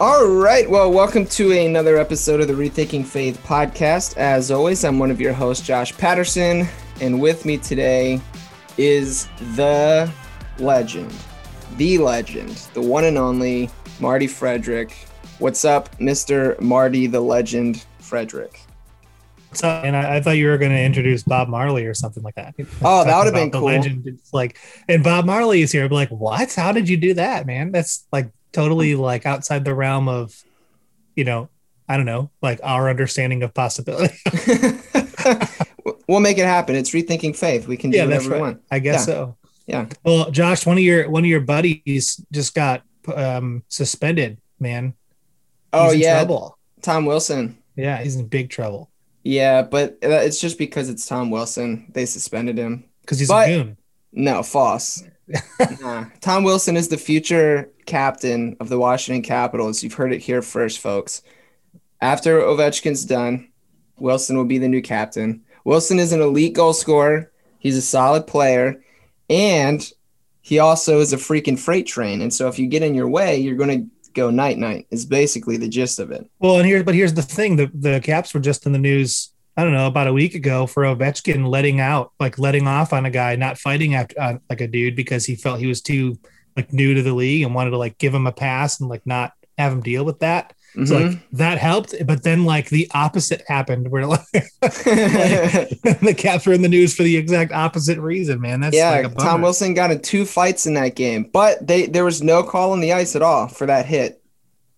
All right. Well, welcome to another episode of the Rethinking Faith podcast. As always, I'm one of your hosts, Josh Patterson, and with me today is the legend, the legend, the one and only Marty Frederick. What's up, Mr. Marty the Legend Frederick? So, and I, I, thought you were going to introduce Bob Marley or something like that. Oh, that would have been cool. Legend. It's like, and Bob Marley is here. I'd be like, what? How did you do that, man? That's like totally like outside the realm of, you know, I don't know, like our understanding of possibility. we'll make it happen. It's rethinking faith. We can do yeah, whatever right. we want. I guess yeah. so. Yeah. Well, Josh, one of your one of your buddies just got um, suspended. Man. Oh yeah, trouble. Tom Wilson. Yeah, he's in big trouble. Yeah, but it's just because it's Tom Wilson. They suspended him because he's but, a goon. No, false. Tom Wilson is the future captain of the Washington Capitals. You've heard it here first, folks. After Ovechkin's done, Wilson will be the new captain. Wilson is an elite goal scorer. He's a solid player, and he also is a freaking freight train. And so, if you get in your way, you're going to go night night. Is basically the gist of it. Well, and here's, but here's the thing: the the Caps were just in the news I don't know, about a week ago for Ovechkin letting out, like letting off on a guy, not fighting after uh, like a dude because he felt he was too like new to the league and wanted to like give him a pass and like not have him deal with that. Mm-hmm. So like mm-hmm. that helped, but then like the opposite happened where like, like the Caps were in the news for the exact opposite reason, man. That's yeah. Like Tom Wilson got in two fights in that game, but they there was no call on the ice at all for that hit,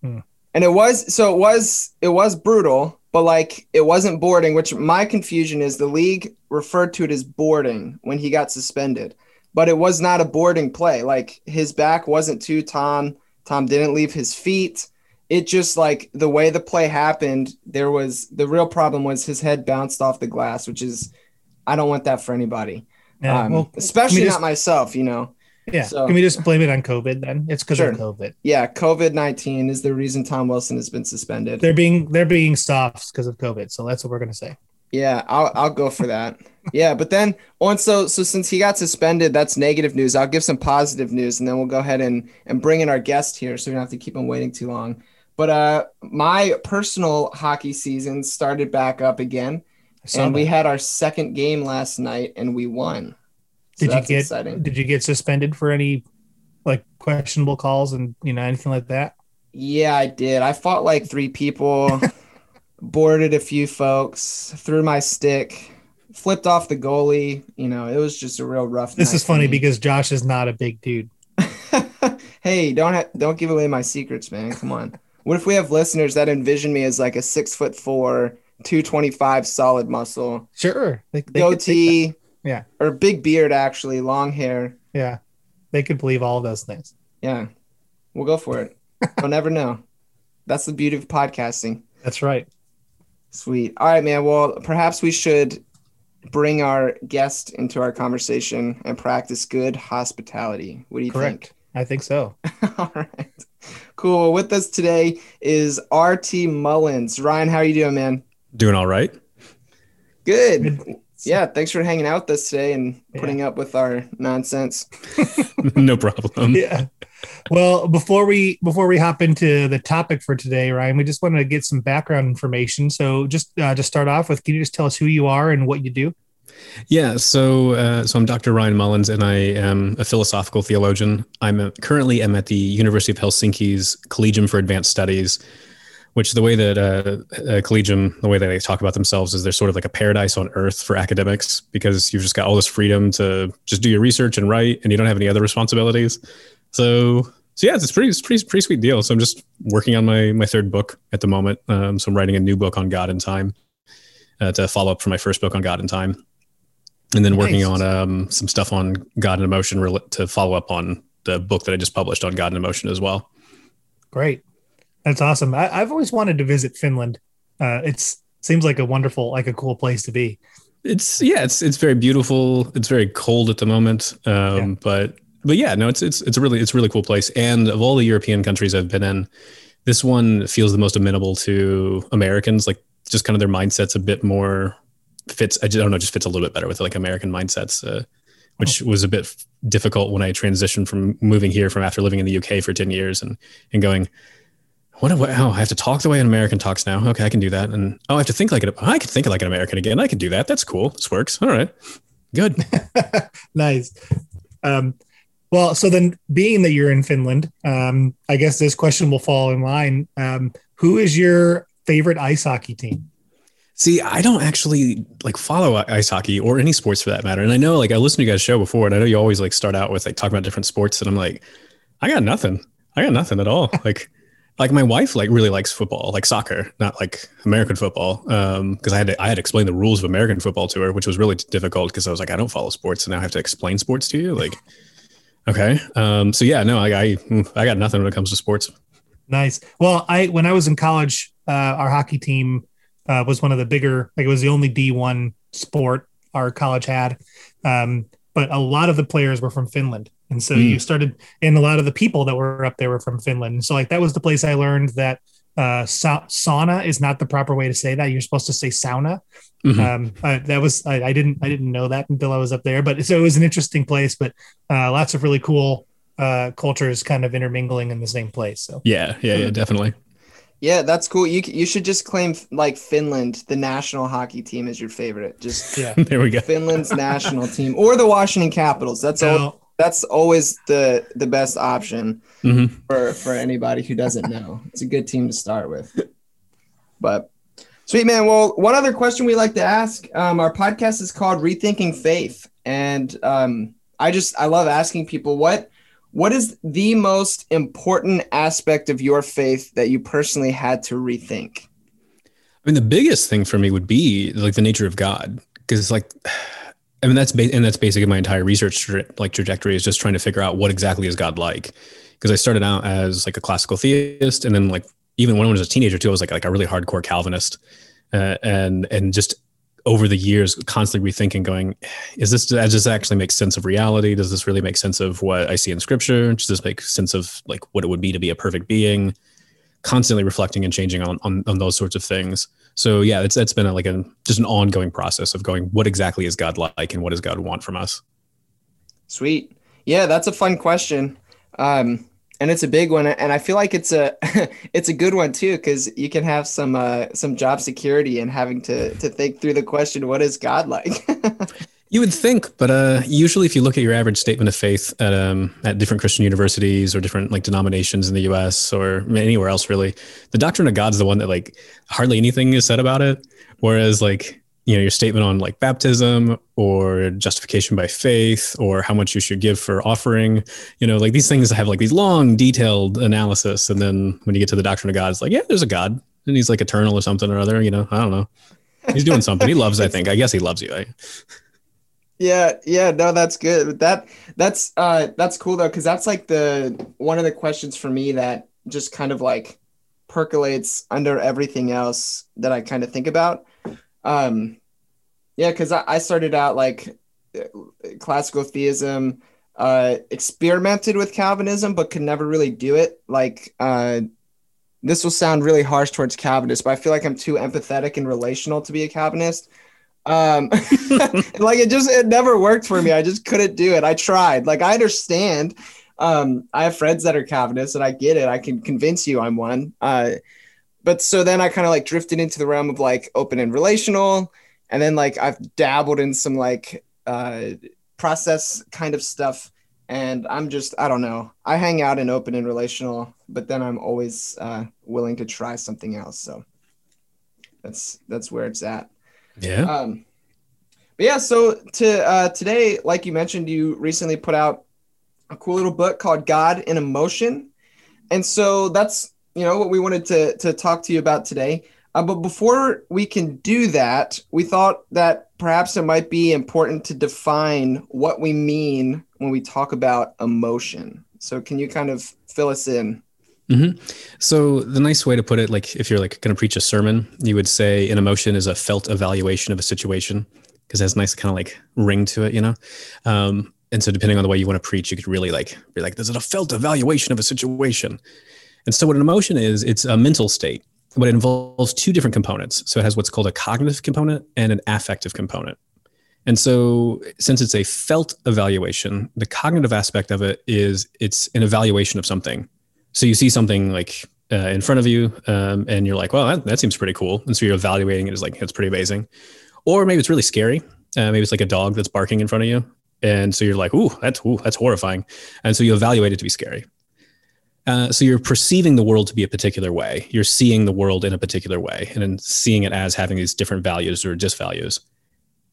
hmm. and it was so it was it was brutal but like it wasn't boarding, which my confusion is the league referred to it as boarding when he got suspended, but it was not a boarding play. Like his back wasn't to Tom. Tom didn't leave his feet. It just like the way the play happened, there was the real problem was his head bounced off the glass, which is I don't want that for anybody. Yeah, um, well, especially just, not myself, you know. Yeah. So, Can we just blame it on COVID then? It's because sure. of COVID. Yeah, COVID nineteen is the reason Tom Wilson has been suspended. They're being they're being soft because of COVID. So that's what we're gonna say. Yeah, I'll I'll go for that. yeah, but then on so so since he got suspended, that's negative news. I'll give some positive news, and then we'll go ahead and and bring in our guest here, so we don't have to keep him waiting too long. But uh, my personal hockey season started back up again, and that. we had our second game last night, and we won. So did you get exciting. did you get suspended for any like questionable calls and you know anything like that? Yeah, I did. I fought like three people, boarded a few folks, threw my stick, flipped off the goalie. You know, it was just a real rough. This is funny because Josh is not a big dude. hey, don't ha- don't give away my secrets, man. Come on. What if we have listeners that envision me as like a six foot four, two twenty five solid muscle? Sure. They, they goatee, yeah. Or big beard, actually, long hair. Yeah. They could believe all of those things. Yeah. We'll go for it. we'll never know. That's the beauty of podcasting. That's right. Sweet. All right, man. Well, perhaps we should bring our guest into our conversation and practice good hospitality. What do you Correct. think? I think so. all right. Cool. With us today is RT Mullins. Ryan, how are you doing, man? Doing all right. Good. Good yeah, thanks for hanging out with us today and putting yeah. up with our nonsense. no problem. Yeah. Well, before we before we hop into the topic for today, Ryan, we just wanted to get some background information. So, just uh, to start off with, can you just tell us who you are and what you do? Yeah, so uh, so I'm Dr. Ryan Mullins, and I am a philosophical theologian. I'm a, currently am at the University of Helsinki's Collegium for Advanced Studies, which the way that uh, uh, Collegium, the way that they talk about themselves is they're sort of like a paradise on earth for academics because you've just got all this freedom to just do your research and write, and you don't have any other responsibilities. So so yeah, it's pretty, it's pretty, pretty sweet deal. So I'm just working on my my third book at the moment. Um, so I'm writing a new book on God and time uh, to follow up for my first book on God and time and then working on um, some stuff on God and emotion to follow up on the book that I just published on God and emotion as well. Great, that's awesome. I, have always wanted to visit Finland. Uh, it seems like a wonderful, like a cool place to be. It's yeah, it's it's very beautiful. It's very cold at the moment, um, yeah. but but yeah, no, it's it's it's a really it's a really cool place. And of all the European countries I've been in, this one feels the most amenable to Americans. Like just kind of their mindsets a bit more fits I don't know just fits a little bit better with like American mindsets, uh, which was a bit difficult when I transitioned from moving here from after living in the UK for ten years and and going. What, what? Oh, I have to talk the way an American talks now. Okay, I can do that. And oh, I have to think like it. I can think like an American again. I can do that. That's cool. This works. All right, good. nice. Um, well, so then, being that you're in Finland, um, I guess this question will fall in line. Um, who is your favorite ice hockey team? See, I don't actually like follow ice hockey or any sports for that matter. And I know like I listened to you guys' show before, and I know you always like start out with like talking about different sports, and I'm like, I got nothing. I got nothing at all. like, like my wife like really likes football, like soccer, not like American football. Um, because I had to, I had to explain the rules of American football to her, which was really difficult because I was like, I don't follow sports, and now I have to explain sports to you. Like, okay, um, so yeah, no, I, I I got nothing when it comes to sports. Nice. Well, I when I was in college, uh, our hockey team uh, was one of the bigger, like it was the only D1 sport our college had. Um, but a lot of the players were from Finland. And so mm. you started, and a lot of the people that were up there were from Finland. So, like, that was the place I learned that uh, sa- sauna is not the proper way to say that. You're supposed to say sauna. Mm-hmm. Um, I, that was I, I, didn't I didn't know that until I was up there. But so it was an interesting place, but uh, lots of really cool uh, cultures kind of intermingling in the same place. So yeah, yeah, yeah, definitely. Yeah, that's cool. You you should just claim like Finland, the national hockey team, is your favorite. Just yeah, there we go. Finland's national team or the Washington Capitals. That's all. That's always the the best option mm-hmm. for for anybody who doesn't know. It's a good team to start with. But sweet man. Well, one other question we like to ask. Um, our podcast is called Rethinking Faith, and um, I just I love asking people what what is the most important aspect of your faith that you personally had to rethink? I mean, the biggest thing for me would be like the nature of God, because it's like, I mean, that's ba- and that's basically my entire research tra- like trajectory is just trying to figure out what exactly is God like. Because I started out as like a classical theist, and then like even when I was a teenager too, I was like like a really hardcore Calvinist, uh, and and just over the years constantly rethinking going is this does this actually make sense of reality? Does this really make sense of what i see in scripture? Does this make sense of like what it would be to be a perfect being constantly reflecting and changing on on, on those sorts of things. So yeah it's that's been a, like a just an ongoing process of going what exactly is god like and what does god want from us? Sweet. Yeah that's a fun question. Um and it's a big one and i feel like it's a it's a good one too because you can have some uh some job security and having to to think through the question what is god like you would think but uh usually if you look at your average statement of faith at um at different christian universities or different like denominations in the us or anywhere else really the doctrine of god's the one that like hardly anything is said about it. Whereas like you know your statement on like baptism or justification by faith or how much you should give for offering you know like these things have like these long detailed analysis. And then when you get to the doctrine of god it's like yeah there's a god. And he's like eternal or something or other you know i don't know. He's doing something. He loves i think. I guess he loves you yeah yeah no that's good that that's uh that's cool though because that's like the one of the questions for me that just kind of like percolates under everything else that i kind of think about um, yeah, because I, I started out like classical theism, uh, experimented with Calvinism, but could never really do it. Like, uh, this will sound really harsh towards Calvinists, but I feel like I'm too empathetic and relational to be a Calvinist. Um, like it just it never worked for me. I just couldn't do it. I tried. Like I understand. Um, I have friends that are Calvinists, and I get it. I can convince you I'm one. Uh, but so then I kind of like drifted into the realm of like open and relational, and then like I've dabbled in some like uh, process kind of stuff. And I'm just I don't know. I hang out in open and relational, but then I'm always uh, willing to try something else. So that's that's where it's at. Yeah. Um, but yeah, so to uh, today, like you mentioned, you recently put out a cool little book called God and Emotion, and so that's you know what we wanted to to talk to you about today. Uh, but before we can do that, we thought that perhaps it might be important to define what we mean when we talk about emotion. So, can you kind of fill us in? Mm-hmm. So the nice way to put it, like if you're like going to preach a sermon, you would say an emotion is a felt evaluation of a situation because it has a nice kind of like ring to it, you know. Um, and so depending on the way you want to preach, you could really like be like, "This is a felt evaluation of a situation." And so what an emotion is, it's a mental state, but it involves two different components. So it has what's called a cognitive component and an affective component. And so, since it's a felt evaluation, the cognitive aspect of it is it's an evaluation of something so you see something like uh, in front of you um, and you're like well that, that, seems pretty cool. And so you're evaluating it as like it's pretty amazing. Or maybe it's really scary uh, maybe it's like a dog that's barking in front of you and so you're like ooh that's ooh, that's horrifying. And so you evaluate it to be scary. Uh, so you're perceiving the world to be a particular way. You're seeing the world in a particular way and then seeing it as having these different values or disvalues.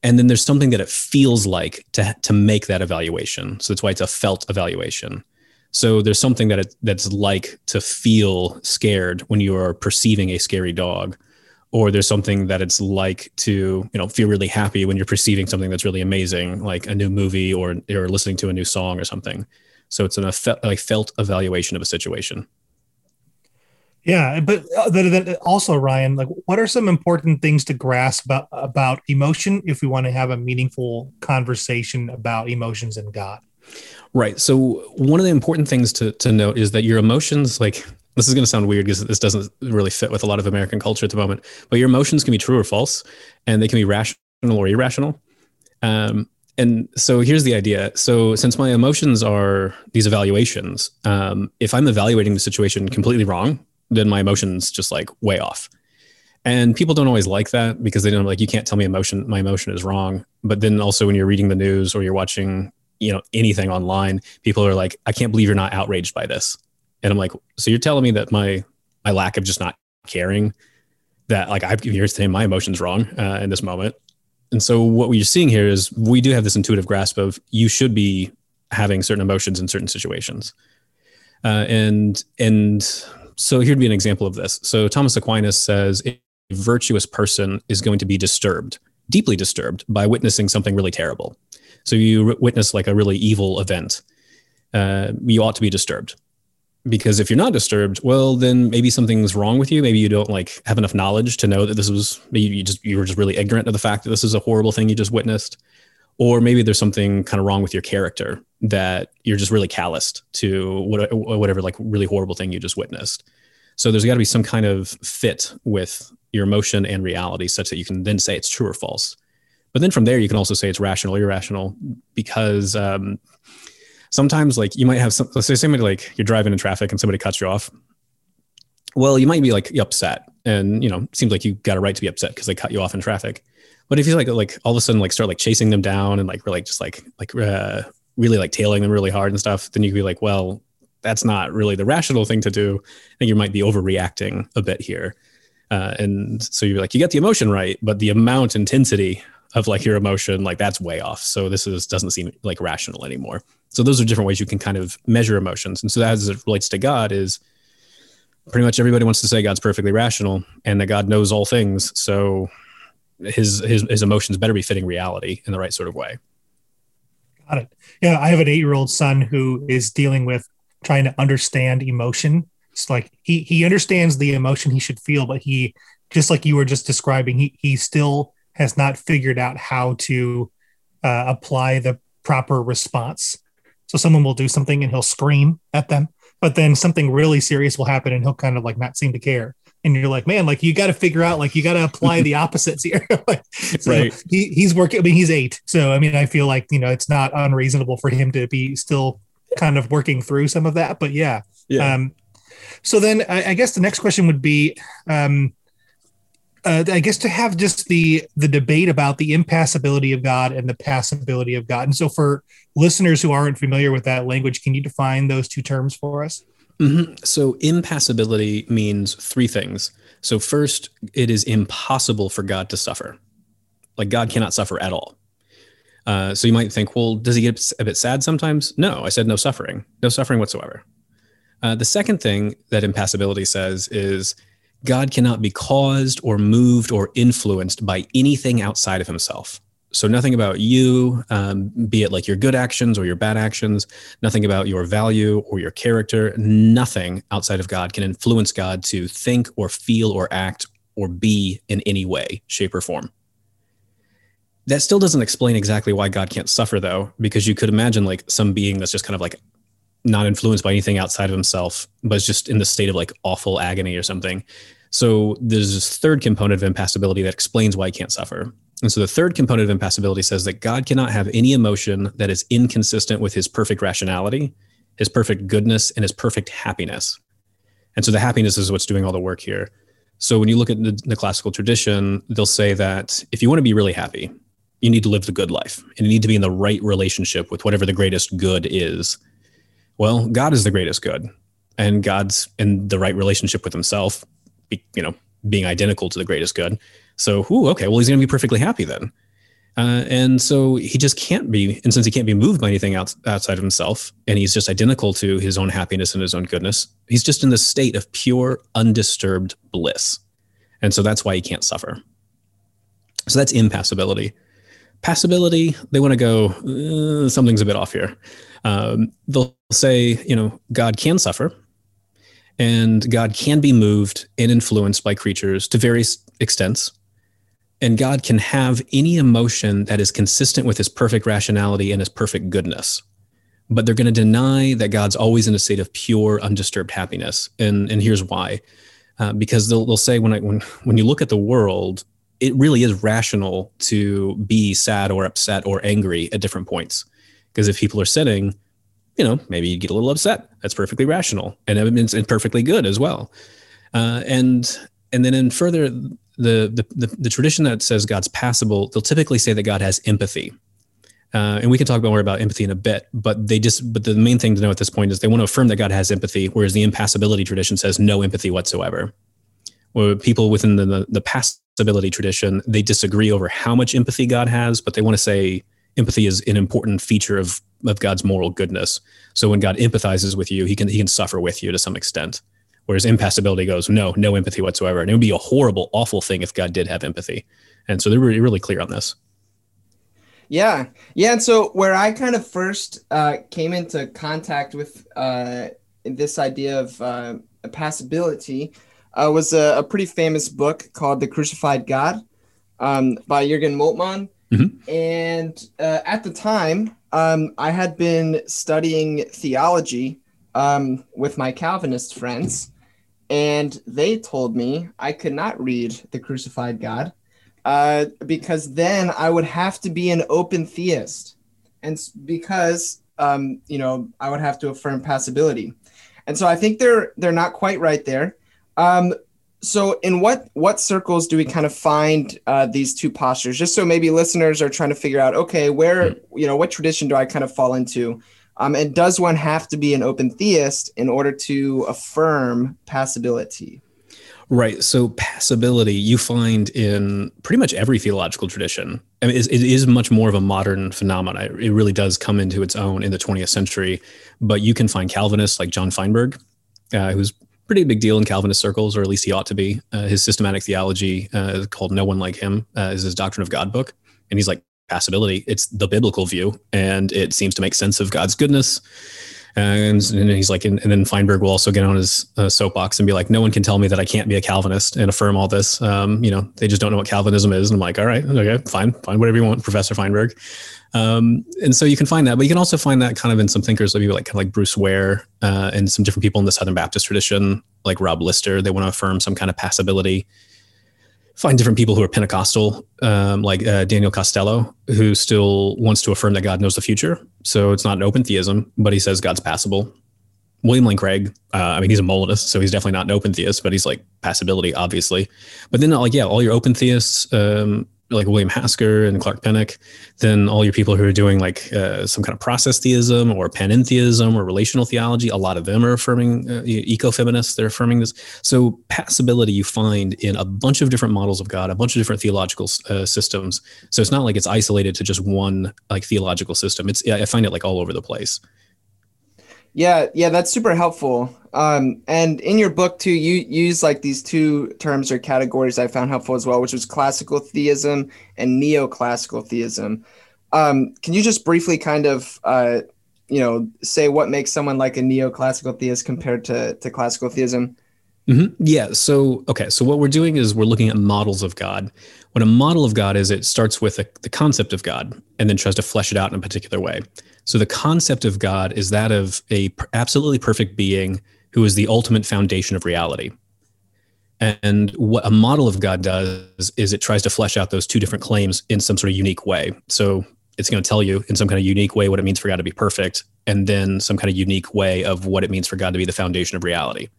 And then there's something that it feels like to, to make that evaluation. So that's why it's a felt evaluation so there's something that it, that's like to feel scared when you are perceiving a scary dog, or there's something that it's like to you know feel really happy when you're perceiving something that's really amazing, like a new movie or or listening to a new song or something. So it's an like felt evaluation of a situation. Yeah, but uh, also Ryan, like, what are some important things to grasp about about emotion if we want to have a meaningful conversation about emotions and God? Right. So one of the important things to to note is that your emotions, like this is going to sound weird because this doesn't really fit with a lot of American culture at the moment, but your emotions can be true or false, and they can be rational or irrational. Um, and so here's the idea. So since my emotions are these evaluations, um, if I'm evaluating the situation completely wrong, then my emotions just like way off. And people don't always like that because they don't like you can't tell me emotion my emotion is wrong. But then also when you're reading the news or you're watching you know anything online people are like i can't believe you're not outraged by this. And i'm like so you're telling me that my my lack of just not caring that like i you're saying my emotions wrong uh, in this moment? And so what we're seeing here is we do have this intuitive grasp of you should be having certain emotions in certain situations. Uh, and and so here'd be an example of this. So thomas aquinas says a virtuous person is going to be disturbed deeply disturbed by witnessing something really terrible so you witness like a really evil event, uh, you ought to be disturbed. Because if you're not disturbed, well, then maybe something's wrong with you. Maybe you don't like have enough knowledge to know that this was maybe you just you were just really ignorant of the fact that this is a horrible thing you just witnessed, or maybe there's something kind of wrong with your character that you're just really calloused to what, whatever like really horrible thing you just witnessed. So there's got to be some kind of fit with your emotion and reality such that you can then say it's true or false. But then from there, you can also say it's rational or irrational because um, sometimes, like, you might have some, let's say somebody like you're driving in traffic and somebody cuts you off. Well, you might be like upset, and you know, seems like you got a right to be upset because they cut you off in traffic. But if you like, like all of a sudden, like start like chasing them down and like really just like like uh, really like tailing them really hard and stuff, then you could be like, well, that's not really the rational thing to do. Think you might be overreacting a bit here. Uh, and so you're like, you get the emotion right, but the amount intensity of like your emotion, like that's way off. So this is doesn't seem like rational anymore. So those are different ways you can kind of measure emotions. And so as it relates to God is pretty much everybody wants to say God's perfectly rational and that God knows all things. So his his his emotions better be fitting reality in the right sort of way. Got it. Yeah, I have an eight year old son who is dealing with trying to understand emotion. It's like he he understands the emotion he should feel, but he just like you were just describing, he he still has not figured out how to uh, apply the proper response. So someone will do something and he'll scream at them, but then something really serious will happen and he'll kind of like not seem to care. and you're like, man, like you got to figure out, like you got to apply the opposites here. like, so Right. He, he's working. I mean, he's eight, so I mean, I feel like you know it's not unreasonable for him to be still kind of working through some of that. But yeah, um, so then I, I guess the next question would be, um, uh, I guess to have just the the debate about the impassibility of God and the passibility of God. And so for listeners who aren't familiar with that language, can you define those two terms for us? Mhm. So impassibility means three things. So first, it is impossible for God to suffer. Like God cannot suffer at all. Uh, so you might think, well, does he get a bit sad sometimes? No, I said no suffering, no suffering whatsoever. Uh, the second thing that impassibility says is God cannot be caused or moved or influenced by anything outside of himself. So nothing about you, um, be it like your good actions or your bad actions, nothing about your value or your character, nothing outside of God can influence God to think or feel or act or be in any way, shape, or form. That still doesn't explain exactly why God can't suffer, though, because you could imagine like some being that's just kind of like not influenced by anything outside of himself, but is just in the state of like awful agony or something. So there's this third component of impassibility that explains why he can't suffer. And so the third component of impassibility says that God cannot have any emotion that is inconsistent with his perfect rationality, his perfect goodness, and his perfect happiness. And so the happiness is what's doing all the work here. So when you look at the, the classical tradition, they'll say that if you want to be really happy, you need to live the good life and you need to be in the right relationship with whatever the greatest good is. Well, God is the greatest good, and God's in the right relationship with himself, be, you know, being identical to the greatest good. So, ooh, okay, well, he's going to be perfectly happy then. Uh, and so he just can't be, and since he can't be moved by anything out, outside of himself, and he's just identical to his own happiness and his own goodness, he's just in this state of pure, undisturbed bliss. And so that's why he can't suffer. So that's impassibility. Passibility, they want to go, uh, something's a bit off here. Um, they'll say, you know, God can suffer, and God can be moved and influenced by creatures to various extents. And God can have any emotion that is consistent with his perfect rationality and his perfect goodness. But they're going to deny that God's always in a state of pure, undisturbed happiness. And, and here's why. Uh, because they'll, they'll say when, I, when, when you look at the world, it really is rational to be sad or upset or angry at different points. Because if people are sinning, you know, maybe you get a little upset. That's perfectly rational, and it's and perfectly good as well. Uh, and and then in further the, the the the tradition that says God's passible, they'll typically say that God has empathy. Uh, and we can talk more about empathy in a bit, but they just but the main thing to know at this point is they want to affirm that God has empathy, whereas the impassibility tradition says no empathy whatsoever. Where people within the, the the passibility tradition, they disagree over how much empathy God has, but they want to say empathy is an important feature of of God's moral goodness. So when God empathizes with you, he can he can suffer with you to some extent. Whereas impassibility goes, no, no empathy whatsoever. And it would be a horrible, awful thing if God did have empathy. And so they're really, really clear on this. Yeah, yeah. And so where I kind of first uh, came into contact with uh, this idea of uh, passibility uh, was a, a, pretty famous book called The Crucified God um, by Jürgen Moltmann. Mm-hmm. And uh, at the time, um, I had been studying theology um, with my Calvinist friends, and they told me I could not read The Crucified God uh, because then I would have to be an open theist. And because, um, you know, I would have to affirm passibility. And so I think they're they're not quite right there. So in what what circles do we kind of find uh, these two postures? Just so maybe listeners are trying to figure out okay where you know what tradition do i kind of fall into? Um, and does one have to be an open theist in order to affirm passibility right. So passibility you find in pretty much every theological tradition. I mean, it is much more of a modern phenomenon it really does come into its own in the 20th century. But you can find calvinists like john feinberg uh, who's pretty big deal in Calvinist circles, or at least he ought to be. Uh, his systematic theology, uh, called "No One Like Him," uh, is his Doctrine of God book, and he's like passibility. It's the biblical view, and it seems to make sense of God's goodness And, and he's like, and, and, then Feinberg will also get on his uh, soapbox and be like, no one can tell me that I can't be a Calvinist and affirm all this. Um, you know, they just don't know what Calvinism is. And I'm like, all right, okay, fine, fine, whatever you want, Professor Feinberg. Um, and so you can find that, but you can also find that kind of in some thinkers, like like kind of like Bruce Ware uh, and some different people in the Southern Baptist tradition, like Rob Lister. They want to affirm some kind of passibility find different people who are Pentecostal, um, like uh, Daniel Castelo, who still wants to affirm that God knows the future. So it's not an open theism, but he says God's passible. William Lane Craig, uh, I mean, he's a Molinist, so he's definitely not an open theist, but he's like passibility, obviously. But then, like, yeah, all your open theists, um, like William Hasker and Clark Pinnock, then all your people who are doing like uh, some kind of process theism or panentheism or relational theology, a lot of them are affirming uh, ecofeminists. They're affirming this. So passibility you find in a bunch of different models of God, a bunch of different theological uh, systems. So it's not like it's isolated to just one like theological system. It's I find it like all over the place. Yeah, yeah, that's super helpful. Um, and in your book too, you use like these two terms or categories I found helpful as well, which was classical theism and neoclassical theism. Um, can you just briefly kind of uh, you know say what makes someone like a neoclassical theist compared to to classical theism? Mm-hmm. Yeah. So, okay. So, what we're doing is we're looking at models of God. What a model of God is, it starts with a, the concept of God and then tries to flesh it out in a particular way. So the concept of God is that of a absolutely perfect being who is the ultimate foundation of reality. And what a model of God does is it tries to flesh out those two different claims in some sort of unique way. So it's going to tell you in some kind of unique way what it means for God to be perfect, and then some kind of unique way of what it means for God to be the foundation of reality.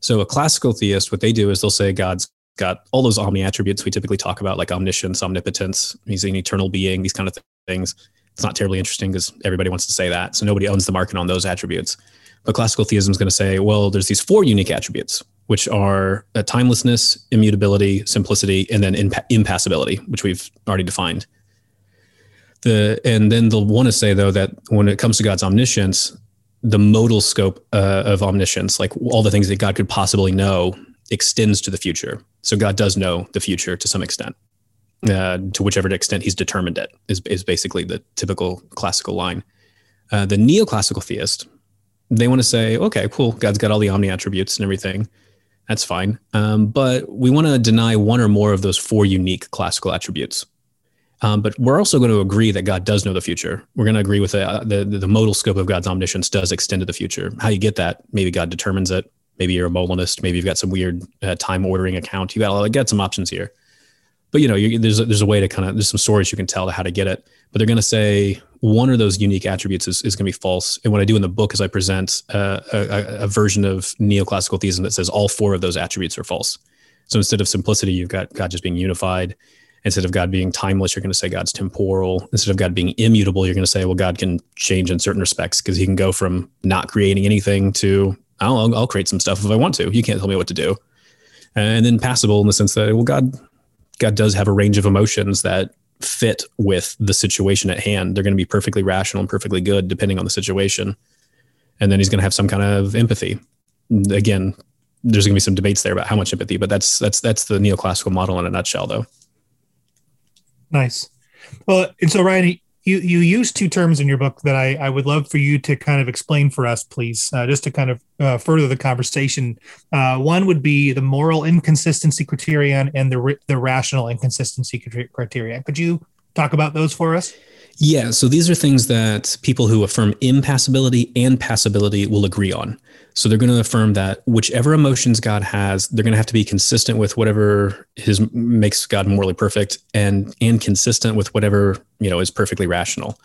So a classical theist, what they do is they'll say God's got all those omni attributes we typically talk about, like omniscience, omnipotence, he's an eternal being, these kind of things. It's not terribly interesting because everybody wants to say that. So nobody owns the market on those attributes. But classical theism is going to say, well, there's these four unique attributes, which are uh, timelessness, immutability, simplicity, and then impa- impassibility, which we've already defined. The and then they'll want to say though that when it comes to God's omniscience, the modal scope uh, of omniscience, like all the things that God could possibly know, extends to the future. So God does know the future to some extent uh, to whichever extent he's determined it is, is basically the typical classical line. Uh, the neoclassical theist, they want to say, okay, cool, God's got all the omni attributes and everything. That's fine. Um, but we want to deny one or more of those four unique classical attributes. Um, but we're also going to agree that God does know the future. We're going to agree with the, uh, the, the modal scope of God's omniscience does extend to the future. How you get that? Maybe God determines it. Maybe you're a Molinist. Maybe you've got some weird uh, time ordering account. You got got some options here but you know, you, there's a, there's a way to kind of there's some stories you can tell to how to get it. But they're going to say one of those unique attributes is, is going to be false. And what I do in the book is I present uh, a, a, version of neoclassical theism that says all four of those attributes are false. So instead of simplicity, you've got God just being unified. Instead of God being timeless, you're going to say God's temporal. Instead of God being immutable, you're going to say, well, God can change in certain respects because he can go from not creating anything to I'll, I'll create some stuff if I want to. You can't tell me what to do. And then passible in the sense that, well, God God does have a range of emotions that fit with the situation at hand. They're going to be perfectly rational and perfectly good depending on the situation. And then he's going to have some kind of empathy. Again, there's going to be some debates there about how much empathy, but that's that's that's the neoclassical model in a nutshell, though. Nice. Well, and so Ryan, you you use two terms in your book that I, I would love for you to kind of explain for us, please, uh, just to kind of uh, further the conversation. Uh, one would be the moral inconsistency criterion and the the rational inconsistency criterion. Could you talk about those for us? Yeah, so these are things that people who affirm impassibility and passibility will agree on. So they're going to affirm that whichever emotions God has, they're going to have to be consistent with whatever his makes God morally perfect and and consistent with whatever, you know, is perfectly rational.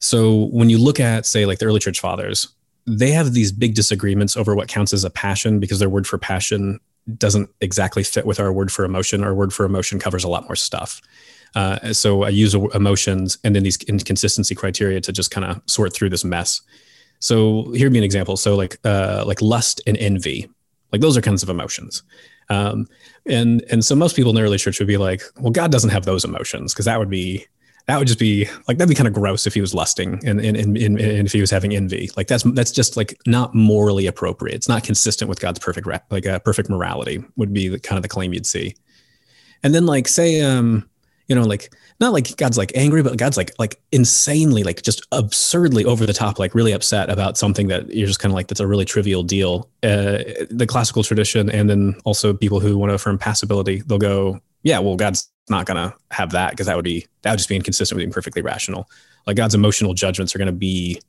So when you look at say like the early church fathers, they have these big disagreements over what counts as a passion because their word for passion doesn't exactly fit with our word for emotion. Our word for emotion covers a lot more stuff. Uh, so I use emotions and then these inconsistency criteria to just kind of sort through this mess. So here'd be an example. So like uh, like lust and envy, like those are kinds of emotions. Um, and and so most people in the early church would be like, well, God doesn't have those emotions because that would be that would just be like that'd be kind of gross if he was lusting and, and, and, and, if he was having envy. Like that's that's just like not morally appropriate. It's not consistent with God's perfect like uh, perfect morality would be the, kind of the claim you'd see. And then like say um you know, like not like God's like angry, but God's like like insanely, like just absurdly over the top, like really upset about something that you're just kind of like that's a really trivial deal. Uh, the classical tradition, and then also people who want to affirm passibility, they'll go, yeah, well, God's not gonna have that because that would be that would just be inconsistent with being perfectly rational. Like God's emotional judgments are gonna be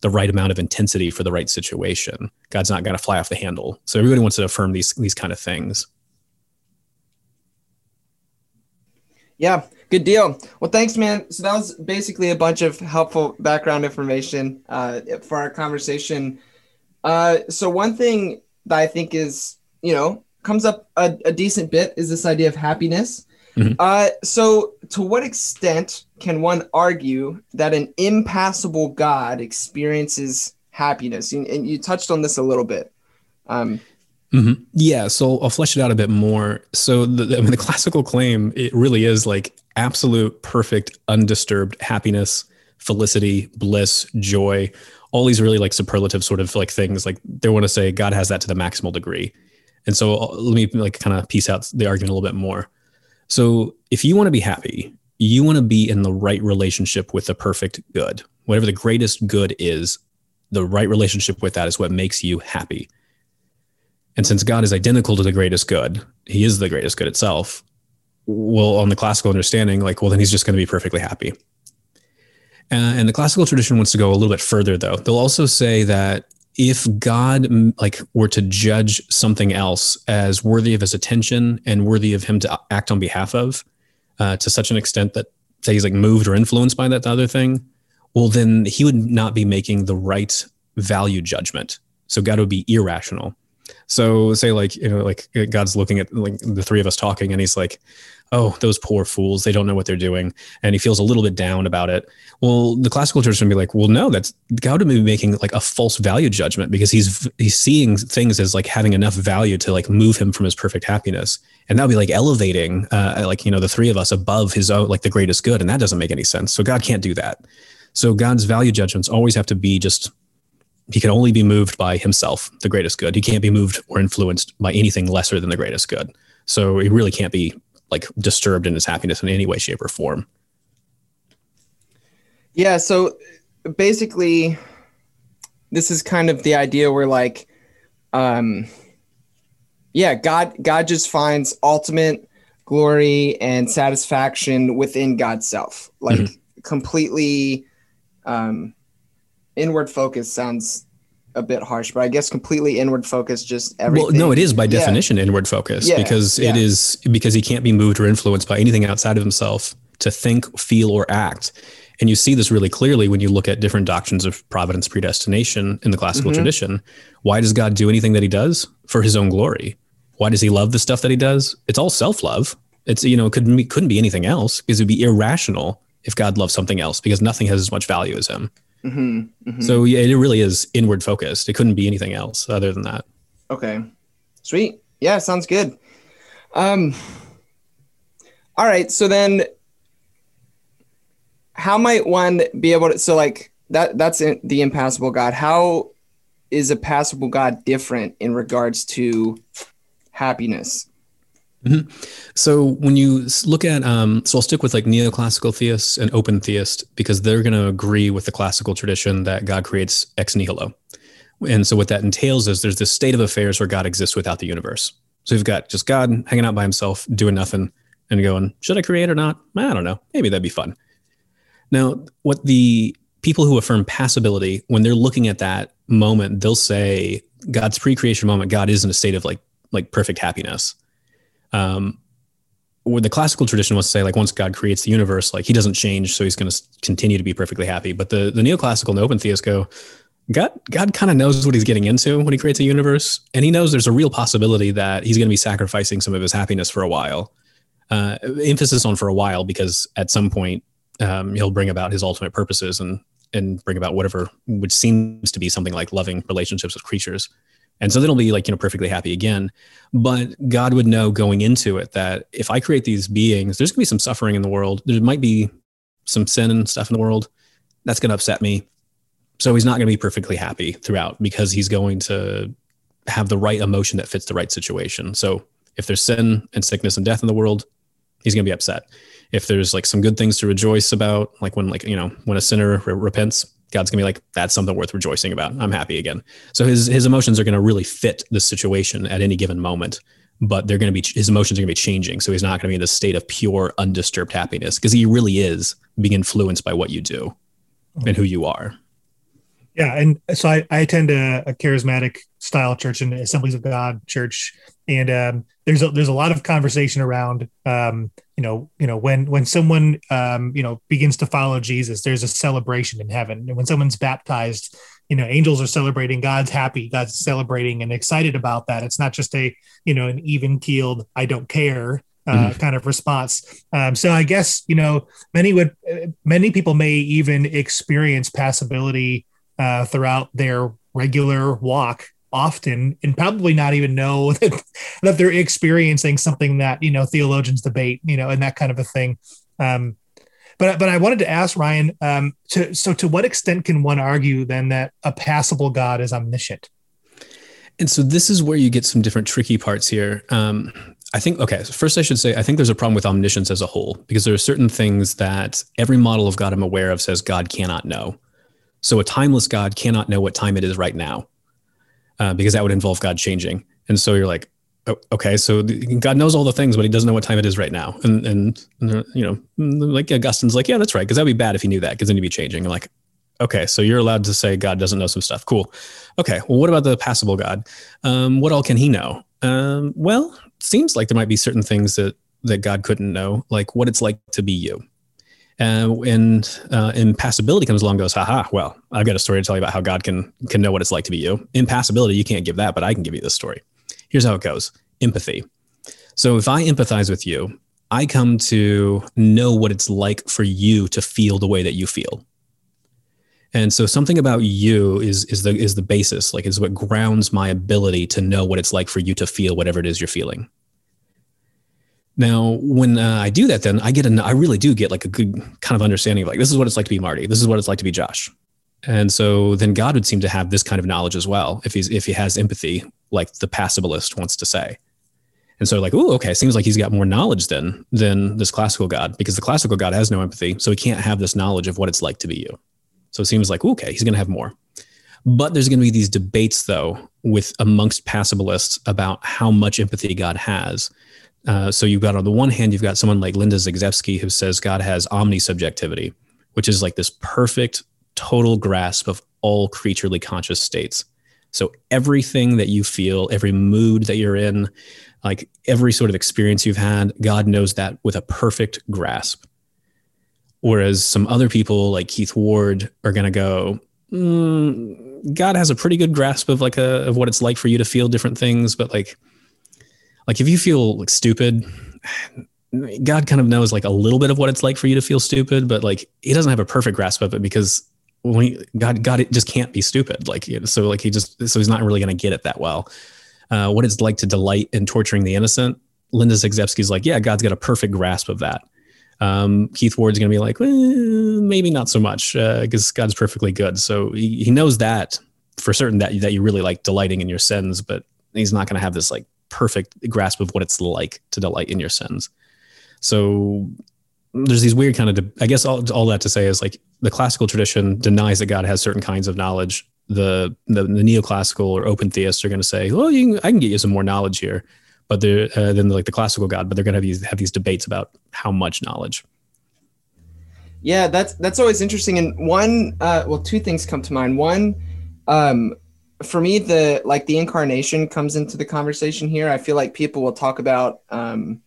the right amount of intensity for the right situation. God's not gonna fly off the handle. So everybody wants to affirm these these kind of things. Yeah, good deal. Well, thanks, man. So that was basically a bunch of helpful background information uh, for our conversation. Uh, so one thing that I think is, you know, comes up a, a decent bit is this idea of happiness. Mm-hmm. Uh, so, to what extent can one argue that an impassible God experiences happiness? And, and you touched on this a little bit. Um, Mm-hmm. Yeah, so I'll flesh it out a bit more. So the, I mean, the classical claim it really is like absolute, perfect, undisturbed happiness, felicity, bliss, joy. All these really like superlative sort of like things. Like they want to say God has that to the maximal degree. And so uh, let me like kind of piece out the argument a little bit more. So if you want to be happy, you want to be in the right relationship with the perfect good. Whatever the greatest good is, the right relationship with that is what makes you happy. And since God is identical to the greatest good, he is the greatest good itself. Well, on the classical understanding, like, well, then he's just going to be perfectly happy. Uh, and the classical tradition wants to go a little bit further, though. They'll also say that if God like were to judge something else as worthy of his attention and worthy of him to act on behalf of, uh, to such an extent that say he's like moved or influenced by that other thing, well, then he would not be making the right value judgment. So God would be irrational. So say like you know like God's looking at like the three of us talking and he's like, "Oh, those poor fools, they don't know what they're doing." And he feels a little bit down about it. Well, the classical tradition would be like, "Well, no, that's God would be making like a false value judgment because he's he's seeing things as like having enough value to like move him from his perfect happiness." And that would be like elevating uh, like you know the three of us above his own like the greatest good and that doesn't make any sense. So God can't do that. So God's value judgments always have to be just he can only be moved by himself, the greatest good. He can't be moved or influenced by anything lesser than the greatest good. So he really can't be like disturbed in his happiness in any way, shape, or form. Yeah. So basically, this is kind of the idea where like, um, yeah, God, God just finds ultimate glory and satisfaction within God's self, like mm-hmm. completely, um, inward focus sounds a bit harsh, but I guess completely inward focus, just everything. Well, no, it is by definition yeah. inward focus yeah. because yeah. it is because he can't be moved or influenced by anything outside of himself to think, feel, or act. And you see this really clearly when you look at different doctrines of providence predestination in the classical mm-hmm. tradition. Why does God do anything that he does? For his own glory. Why does he love the stuff that he does? It's all self love. It's, you know, it couldn't be, couldn't be anything else because it would be irrational if God loved something else because nothing has as much value as him. Mm-hmm, mm-hmm. So yeah, it really is inward focused. It couldn't be anything else other than that. Okay, sweet. Yeah, sounds good. Um, all right. So then, how might one be able to? So like that. That's the impassible God. How is a passible God different in regards to happiness? Mm-hmm. So when you look at, um, so I'll stick with like neoclassical theists and open theists because they're going to agree with the classical tradition that God creates ex nihilo. And so what that entails is there's this state of affairs where God exists without the universe. So you've got just God hanging out by himself, doing nothing, and going, should I create or not? I don't know. Maybe that'd be fun. Now, what the people who affirm passibility, when they're looking at that moment, they'll say God's pre-creation moment, God is in a state of like like perfect happiness um, where the classical tradition was to say like once God creates the universe, like he doesn't change, so he's going to continue to be perfectly happy. But the the neoclassical and open theists go, God God kind of knows what he's getting into when he creates a universe, and he knows there's a real possibility that he's going to be sacrificing some of his happiness for a while. Uh, emphasis on for a while because at some point um, he'll bring about his ultimate purposes and and bring about whatever which seems to be something like loving relationships with creatures. And so then it'll be like, you know, perfectly happy again. But God would know going into it that if I create these beings, there's going to be some suffering in the world. There might be some sin and stuff in the world. That's going to upset me. So he's not going to be perfectly happy throughout because he's going to have the right emotion that fits the right situation. So if there's sin and sickness and death in the world, he's going to be upset. If there's like some good things to rejoice about, like when like you know when a sinner re- repents, God's gonna be like, that's something worth rejoicing about. I'm happy again. So his his emotions are gonna really fit the situation at any given moment, but they're gonna be his emotions are gonna be changing. So he's not gonna be in this state of pure undisturbed happiness because he really is being influenced by what you do and who you are. Yeah, and so I, I attend a, a charismatic style church and Assemblies of God church, and um, there's a, there's a lot of conversation around um, you know you know when when someone um, you know begins to follow Jesus, there's a celebration in heaven, and when someone's baptized, you know angels are celebrating, God's happy, God's celebrating and excited about that. It's not just a you know an even keeled I don't care uh, mm-hmm. kind of response. Um, so I guess you know many would many people may even experience passibility uh, throughout their regular walk often and probably not even know that, that they're experiencing something that you know theologians debate you know and that kind of a thing um, but but I wanted to ask Ryan um, to so to what extent can one argue then that a passible God is omniscient? And so this is where you get some different tricky parts here. Um, I think okay. So first, I should say I think there's a problem with omniscience as a whole because there are certain things that every model of God I'm aware of says God cannot know. So a timeless God cannot know what time it is right now, uh, because that would involve God changing. And so you're like, oh, okay, so God knows all the things, but He doesn't know what time it is right now. And and, and you know, like Augustine's like, yeah, that's right, because that'd be bad if He knew that, because then He'd be changing. I'm like, okay, so you're allowed to say God doesn't know some stuff. Cool. Okay, well, what about the passible God? Um, what all can He know? Um, well, seems like there might be certain things that that God couldn't know, like what it's like to be you. Uh, and uh, impassibility comes along, goes, haha. Well, I've got a story to tell you about how God can can know what it's like to be you. Impassibility, you can't give that, but I can give you this story. Here's how it goes: empathy. So if I empathize with you, I come to know what it's like for you to feel the way that you feel. And so something about you is is the is the basis, like is what grounds my ability to know what it's like for you to feel whatever it is you're feeling. Now, when uh, I do that, then I get a, I really do get like a good kind of understanding of like, this is what it's like to be Marty. This is what it's like to be Josh. And so then God would seem to have this kind of knowledge as well, if he's, if he has empathy, like the passibilist wants to say. And so like, oh, okay, seems like he's got more knowledge than, than this classical God because the classical God has no empathy. So he can't have this knowledge of what it's like to be you. So it seems like, okay, he's going to have more. But there's going to be these debates though with amongst passibilists about how much empathy God has uh, so you've got on the one hand, you've got someone like Linda Zagzebski who says God has omnisubjectivity, which is like this perfect, total grasp of all creaturely conscious states. So everything that you feel, every mood that you're in, like every sort of experience you've had, God knows that with a perfect grasp. Whereas some other people like Keith Ward are going to go, mm, God has a pretty good grasp of like a, of what it's like for you to feel different things, but like like if you feel like stupid god kind of knows like a little bit of what it's like for you to feel stupid but like he doesn't have a perfect grasp of it because when he, god god it just can't be stupid. Like so like he just so he's not really going to get it that well. Uh, what it's like to delight in torturing the innocent linda zagzebski's like yeah god's got a perfect grasp of that. Um, keith ward's going to be like well, maybe not so much because uh, god's perfectly good. So he, he knows that for certain that, that you really like delighting in your sins but he's not going to have this like perfect grasp of what it's like to delight in your sins. So there's these weird kind of, I guess all, all that to say is like the classical tradition denies that God has certain kinds of knowledge. The, the, the neoclassical or open theists are going to say, well, can, I can get you some more knowledge here, but they're, uh, than like the classical God, but they're going to have these, have these debates about how much knowledge. Yeah, that's, that's always interesting. And one, uh, well, two things come to mind. One, um, for me the like the incarnation comes into the conversation here. I feel like people will talk about um,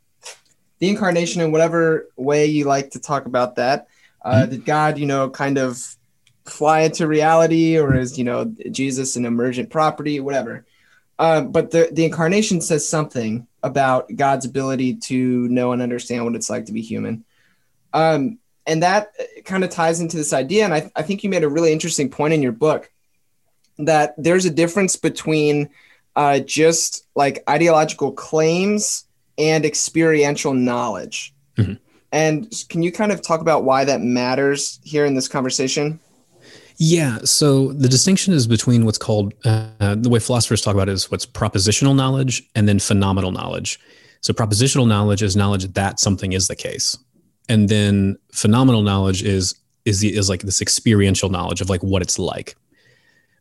the incarnation in whatever way you like to talk about that. Uh, mm-hmm. did god you know kind of fly into reality or is you know jesus an emergent property whatever. Um, but the, the incarnation says something about god's ability to know and understand what it's like to be human. Um, and that kind of ties into this idea and I, I think you made a really interesting point in your book that there's a difference between uh, just like ideological claims and experiential knowledge. Mm-hmm. And can you kind of talk about why that matters here in this conversation? Yeah. So the distinction is between what's called uh, the way philosophers talk about it is what's propositional knowledge and then phenomenal knowledge. So propositional knowledge is knowledge that something is the case. and then phenomenal knowledge is is the, is like this experiential knowledge of like what it's like.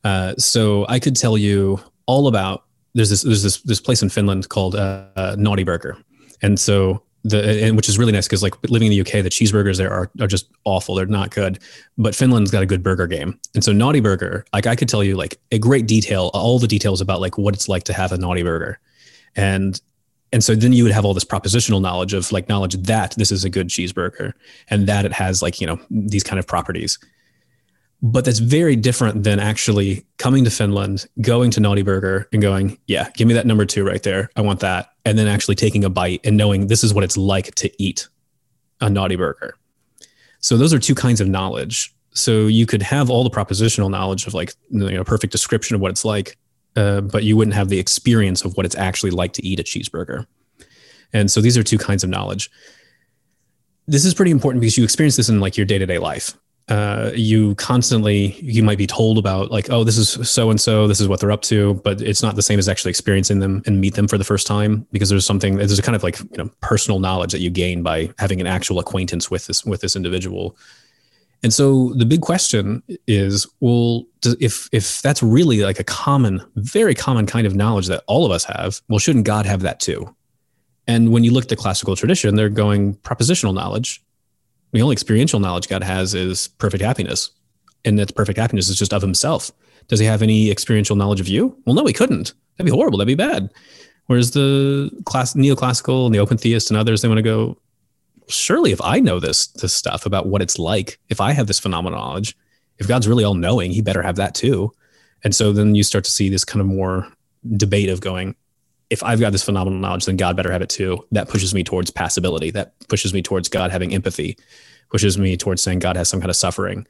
Uh, so I could tell you all about there's this there's this this place in Finland called uh, uh, Naughty Burger, and so the and which is really nice because like living in the UK, the cheeseburgers there are are just awful. They're not good, but Finland's got a good burger game, and so Naughty Burger, like I could tell you like a great detail, all the details about like what it's like to have a Naughty Burger, and and so then you would have all this propositional knowledge of like knowledge that this is a good cheeseburger and that it has like you know these kind of properties but that's very different than actually coming to Finland, going to Naughty Burger and going, yeah, give me that number two right there. I want that. And then actually taking a bite and knowing this is what it's like to eat a Naughty Burger. So those are two kinds of knowledge. So you could have all the propositional knowledge of like, you know, perfect description of what it's like, uh, but you wouldn't have the experience of what it's actually like to eat a cheeseburger. And so these are two kinds of knowledge. This is pretty important because you experience this in like your day to day life uh, you constantly you might be told about like oh this is so and so this is what they're up to but it's not the same as actually experiencing them and meet them for the first time because there's something there's a kind of like you know personal knowledge that you gain by having an actual acquaintance with this with this individual. And so the big question is well if if that's really like a common very common kind of knowledge that all of us have well shouldn't god have that too? And when you look at the classical tradition they're going propositional knowledge the only experiential knowledge God has is perfect happiness. And that perfect happiness is just of himself. Does he have any experiential knowledge of you? Well, no, he couldn't. That'd be horrible. That'd be bad. Whereas the class neoclassical and the open theist and others, they want to go, surely if I know this this stuff about what it's like, if I have this phenomenal knowledge, if God's really all knowing, he better have that too. And so then you start to see this kind of more debate of going, if I've got this phenomenal knowledge, then God better have it too. That pushes me towards passibility. That pushes me towards God having empathy, pushes me towards saying God has some kind of suffering,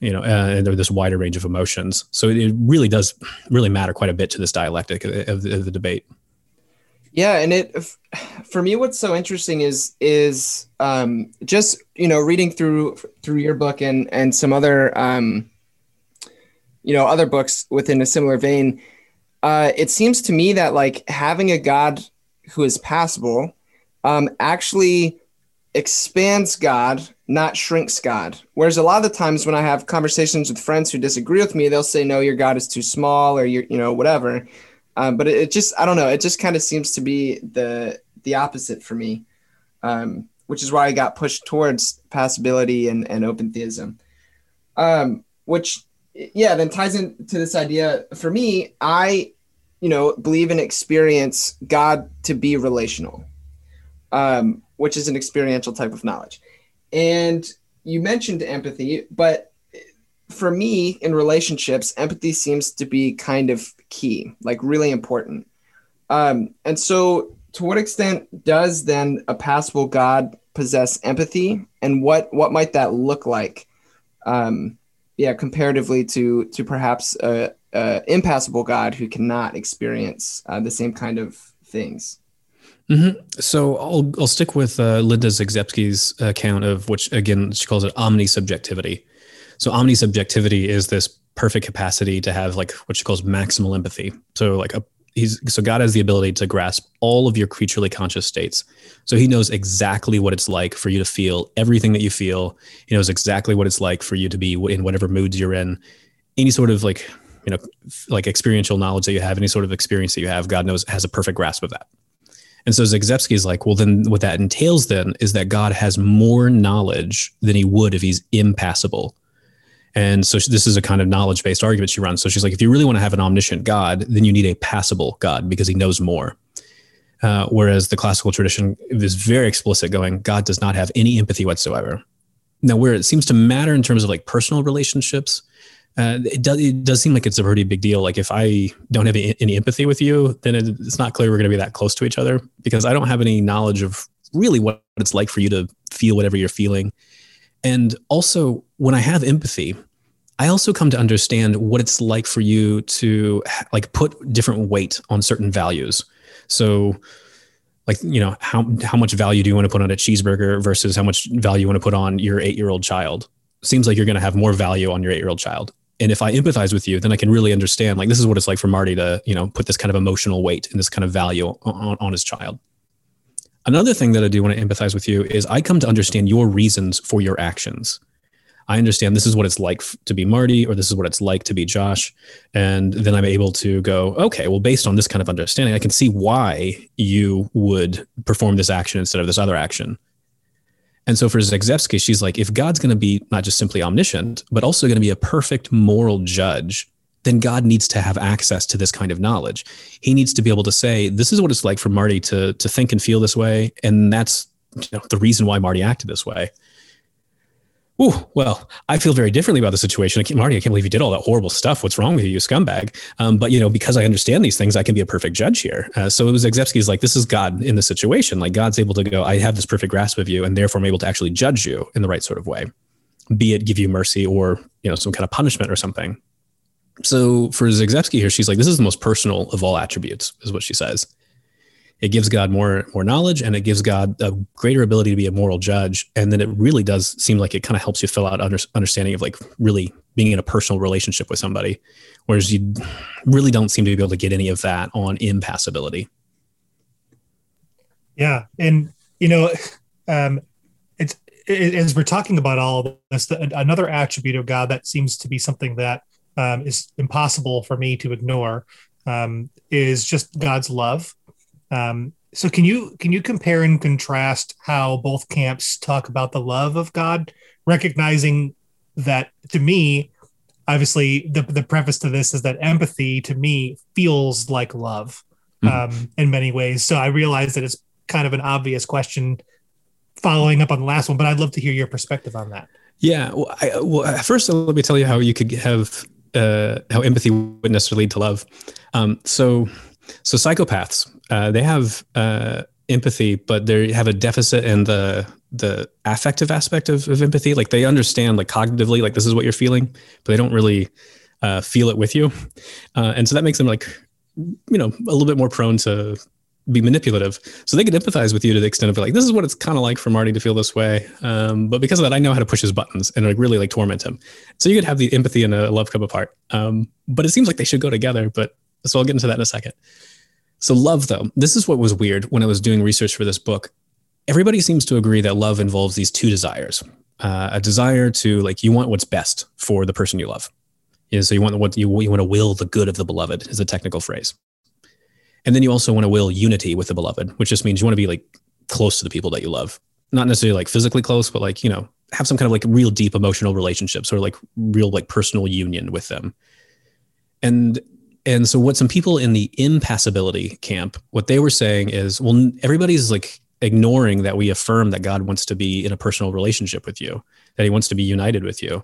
you know, uh, and there's this wider range of emotions. So it really does really matter quite a bit to this dialectic of the, of the debate. Yeah, and it for me, what's so interesting is is um, just you know reading through through your book and and some other um, you know other books within a similar vein uh, it seems to me that like having a God who is passible um, actually expands God, not shrinks God. Whereas a lot of the times when I have conversations with friends who disagree with me, they'll say, "No, your God is too small," or "You, you know, whatever." Um, but it, it, just, I don't know. It just kind of seems to be the the opposite for me, um, which is why I got pushed towards passibility and and open theism, um, which yeah, then ties into this idea for me. I, you know, believe and experience God to be relational, um, which is an experiential type of knowledge. And you mentioned empathy, but for me in relationships, empathy seems to be kind of key, like really important. Um, and so, to what extent does then a passible God possess empathy, and what what might that look like? Um, yeah, comparatively to to perhaps a, a impassible God who cannot experience uh, the same kind of things. Mm-hmm. So I'll I'll stick with uh, Linda Zagzebski's account of which again she calls it omnisubjectivity. So omnisubjectivity is this perfect capacity to have like what she calls maximal empathy. So like a he's so God has the ability to grasp all of your creaturely conscious states. So he knows exactly what it's like for you to feel everything that you feel. He knows exactly what it's like for you to be in whatever moods you're in. Any sort of like, you know, like experiential knowledge that you have, any sort of experience that you have, God knows has a perfect grasp of that. And so Zagzebski is like, well, then what that entails then is that God has more knowledge than he would if he's impassible. And so this is a kind of knowledge based argument she runs. So she's like, if you really want to have an omniscient God, then you need a passible God because he knows more. Uh, whereas the classical tradition is very explicit, going, God does not have any empathy whatsoever. Now, where it seems to matter in terms of like personal relationships, uh, it, does, it does seem like it's a pretty big deal. Like if I don't have any empathy with you, then it's not clear we're going to be that close to each other because I don't have any knowledge of really what it's like for you to feel whatever you're feeling. And also, when I have empathy, I also come to understand what it's like for you to like put different weight on certain values. So, like you know, how how much value do you want to put on a cheeseburger versus how much value you want to put on your eight year old child? Seems like you're going to have more value on your eight year old child. And if I empathize with you, then I can really understand like this is what it's like for Marty to you know put this kind of emotional weight and this kind of value on, on his child. Another thing that I do want to empathize with you is I come to understand your reasons for your actions. I understand this is what it's like to be Marty, or this is what it's like to be Josh. And then I'm able to go, okay, well, based on this kind of understanding, I can see why you would perform this action instead of this other action. And so for Zagzebski, she's like, if God's going to be not just simply omniscient, but also going to be a perfect moral judge, then God needs to have access to this kind of knowledge. He needs to be able to say, this is what it's like for Marty to, to think and feel this way. And that's you know, the reason why Marty acted this way. Ooh, well, I feel very differently about the situation. I Marty, I can't believe you did all that horrible stuff. What's wrong with you, you scumbag? Um, but you know, because I understand these things, I can be a perfect judge here. Uh, so it was Zagzebski's like, this is God in the situation. Like God's able to go, I have this perfect grasp of you, and therefore I'm able to actually judge you in the right sort of way, be it give you mercy or you know some kind of punishment or something. So for Zagzebski here, she's like, this is the most personal of all attributes, is what she says it gives God more more knowledge and it gives God a greater ability to be a moral judge. And then it really does seem like it kind of helps you fill out under, understanding of like really being in a personal relationship with somebody, whereas you really don't seem to be able to get any of that on impassibility. Yeah, and you know, um, it's it, as we're talking about all this, another attribute of God that seems to be something that um, is impossible for me to ignore um, is just God's love um, so can you can you compare and contrast how both camps talk about the love of God, recognizing that to me, obviously the the preface to this is that empathy to me feels like love mm. um, in many ways. So I realize that it's kind of an obvious question following up on the last one, but I'd love to hear your perspective on that. Yeah. Well, I, well first, let me tell you how you could have uh, how empathy wouldn't necessarily lead to love. Um, so, so psychopaths uh, they have uh, empathy, but they have a deficit in the the affective aspect of, of empathy. Like they understand, like cognitively, like this is what you're feeling, but they don't really uh, feel it with you, uh, and so that makes them like you know a little bit more prone to be manipulative. So they can empathize with you to the extent of like, this is what it's kind of like for Marty to feel this way. Um, but because of that, I know how to push his buttons and like really like torment him. So you could have the empathy and a love come apart. Um, but it seems like they should go together. But so I'll get into that in a second. So, love, though, this is what was weird when I was doing research for this book. Everybody seems to agree that love involves these two desires uh, a desire to, like, you want what's best for the person you love. You know, so, you want what you, you want to will the good of the beloved, is a technical phrase. And then you also want to will unity with the beloved, which just means you want to be like close to the people that you love. Not necessarily like physically close, but like, you know, have some kind of like real deep emotional relationships or like real like personal union with them. And and so what some people in the impassibility camp what they were saying is well everybody's like ignoring that we affirm that god wants to be in a personal relationship with you that he wants to be united with you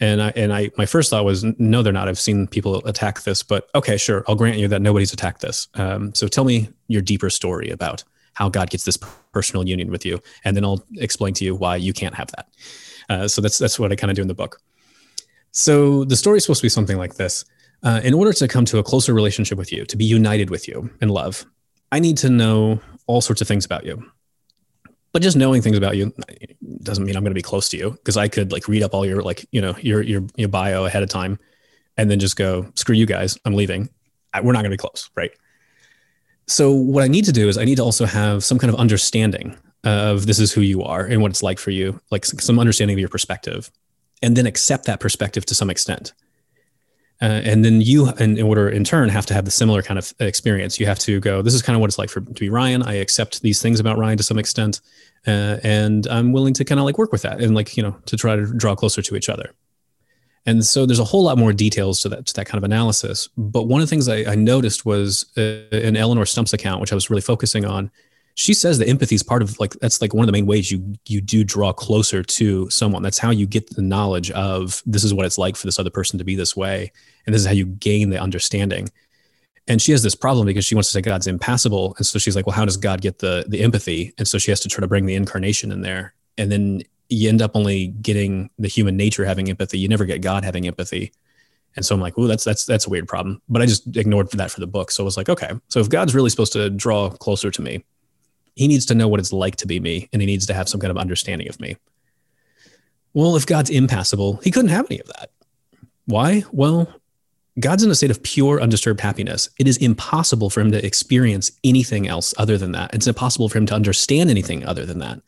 and i and i my first thought was no they're not. I've seen people attack this but okay sure i'll grant you that nobody's attacked this. Um, so tell me your deeper story about how god gets this personal union with you and then i'll explain to you why you can't have that. Uh, so that's that's what i kind of do in the book. So the story is supposed to be something like this. Uh, in order to come to a closer relationship with you, to be united with you in love, I need to know all sorts of things about you. But just knowing things about you doesn't mean I'm going to be close to you because I could like read up all your like you know your your your bio ahead of time, and then just go screw you guys, I'm leaving. I, we're not going to be close, right? So what I need to do is I need to also have some kind of understanding of this is who you are and what it's like for you, like some understanding of your perspective, and then accept that perspective to some extent. Uh, and then you, in, in order in turn, have to have the similar kind of experience. You have to go, this is kind of what it's like for to be Ryan. I accept these things about Ryan to some extent, uh, and I'm willing to kind of like work with that and like you know to try to draw closer to each other. And so there's a whole lot more details to that to that kind of analysis. But one of the things I, I noticed was uh, in Eleonore Stump's account, which I was really focusing on, she says that empathy is part of like that's like one of the main ways you you do draw closer to someone. That's how you get the knowledge of this is what it's like for this other person to be this way and this is how you gain the understanding. And she has this problem because she wants to say god's impassible and so she's like well how does god get the the empathy? And so she has to try to bring the incarnation in there. And then you end up only getting the human nature having empathy. You never get god having empathy. And so I'm like, oh, that's that's that's a weird problem. But I just ignored that for the book. So I was like, okay, so if God's really supposed to draw closer to me, he needs to know what it's like to be me and he needs to have some kind of understanding of me. Well, if God's impassible, he couldn't have any of that. Why? Well, God's in a state of pure, undisturbed happiness. It is impossible for him to experience anything else other than that. It's impossible for him to understand anything other than that.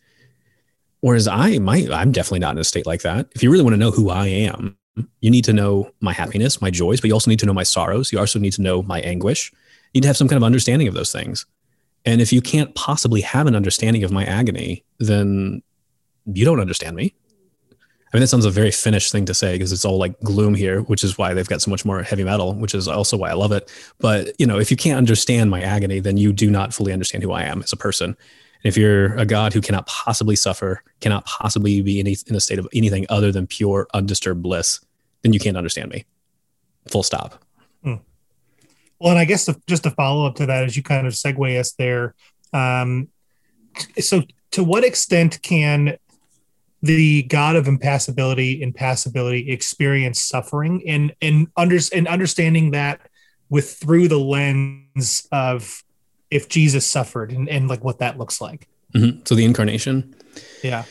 Whereas I, my, I'm definitely not in a state like that. If you really want to know who I am, you need to know my happiness, my joys, but you also need to know my sorrows. You also need to know my anguish. You need to have some kind of understanding of those things. And if you can't possibly have an understanding of my agony, then you don't understand me. I mean, that sounds a very Finnish thing to say because it's all like gloom here, which is why they've got so much more heavy metal, which is also why I love it. But, you know, if you can't understand my agony, then you do not fully understand who I am as a person. And if you're a God who cannot possibly suffer, cannot possibly be in a, in a state of anything other than pure, undisturbed bliss, then you can't understand me. Full stop. Hmm. Well, and I guess the, just a follow up to that, as you kind of segue us there, um, so to what extent can the God of impassibility, impassibility experience suffering and and under, and understanding that with through the lens of if Jesus suffered and, and like what that looks like. Mm-hmm. So the incarnation. Yeah.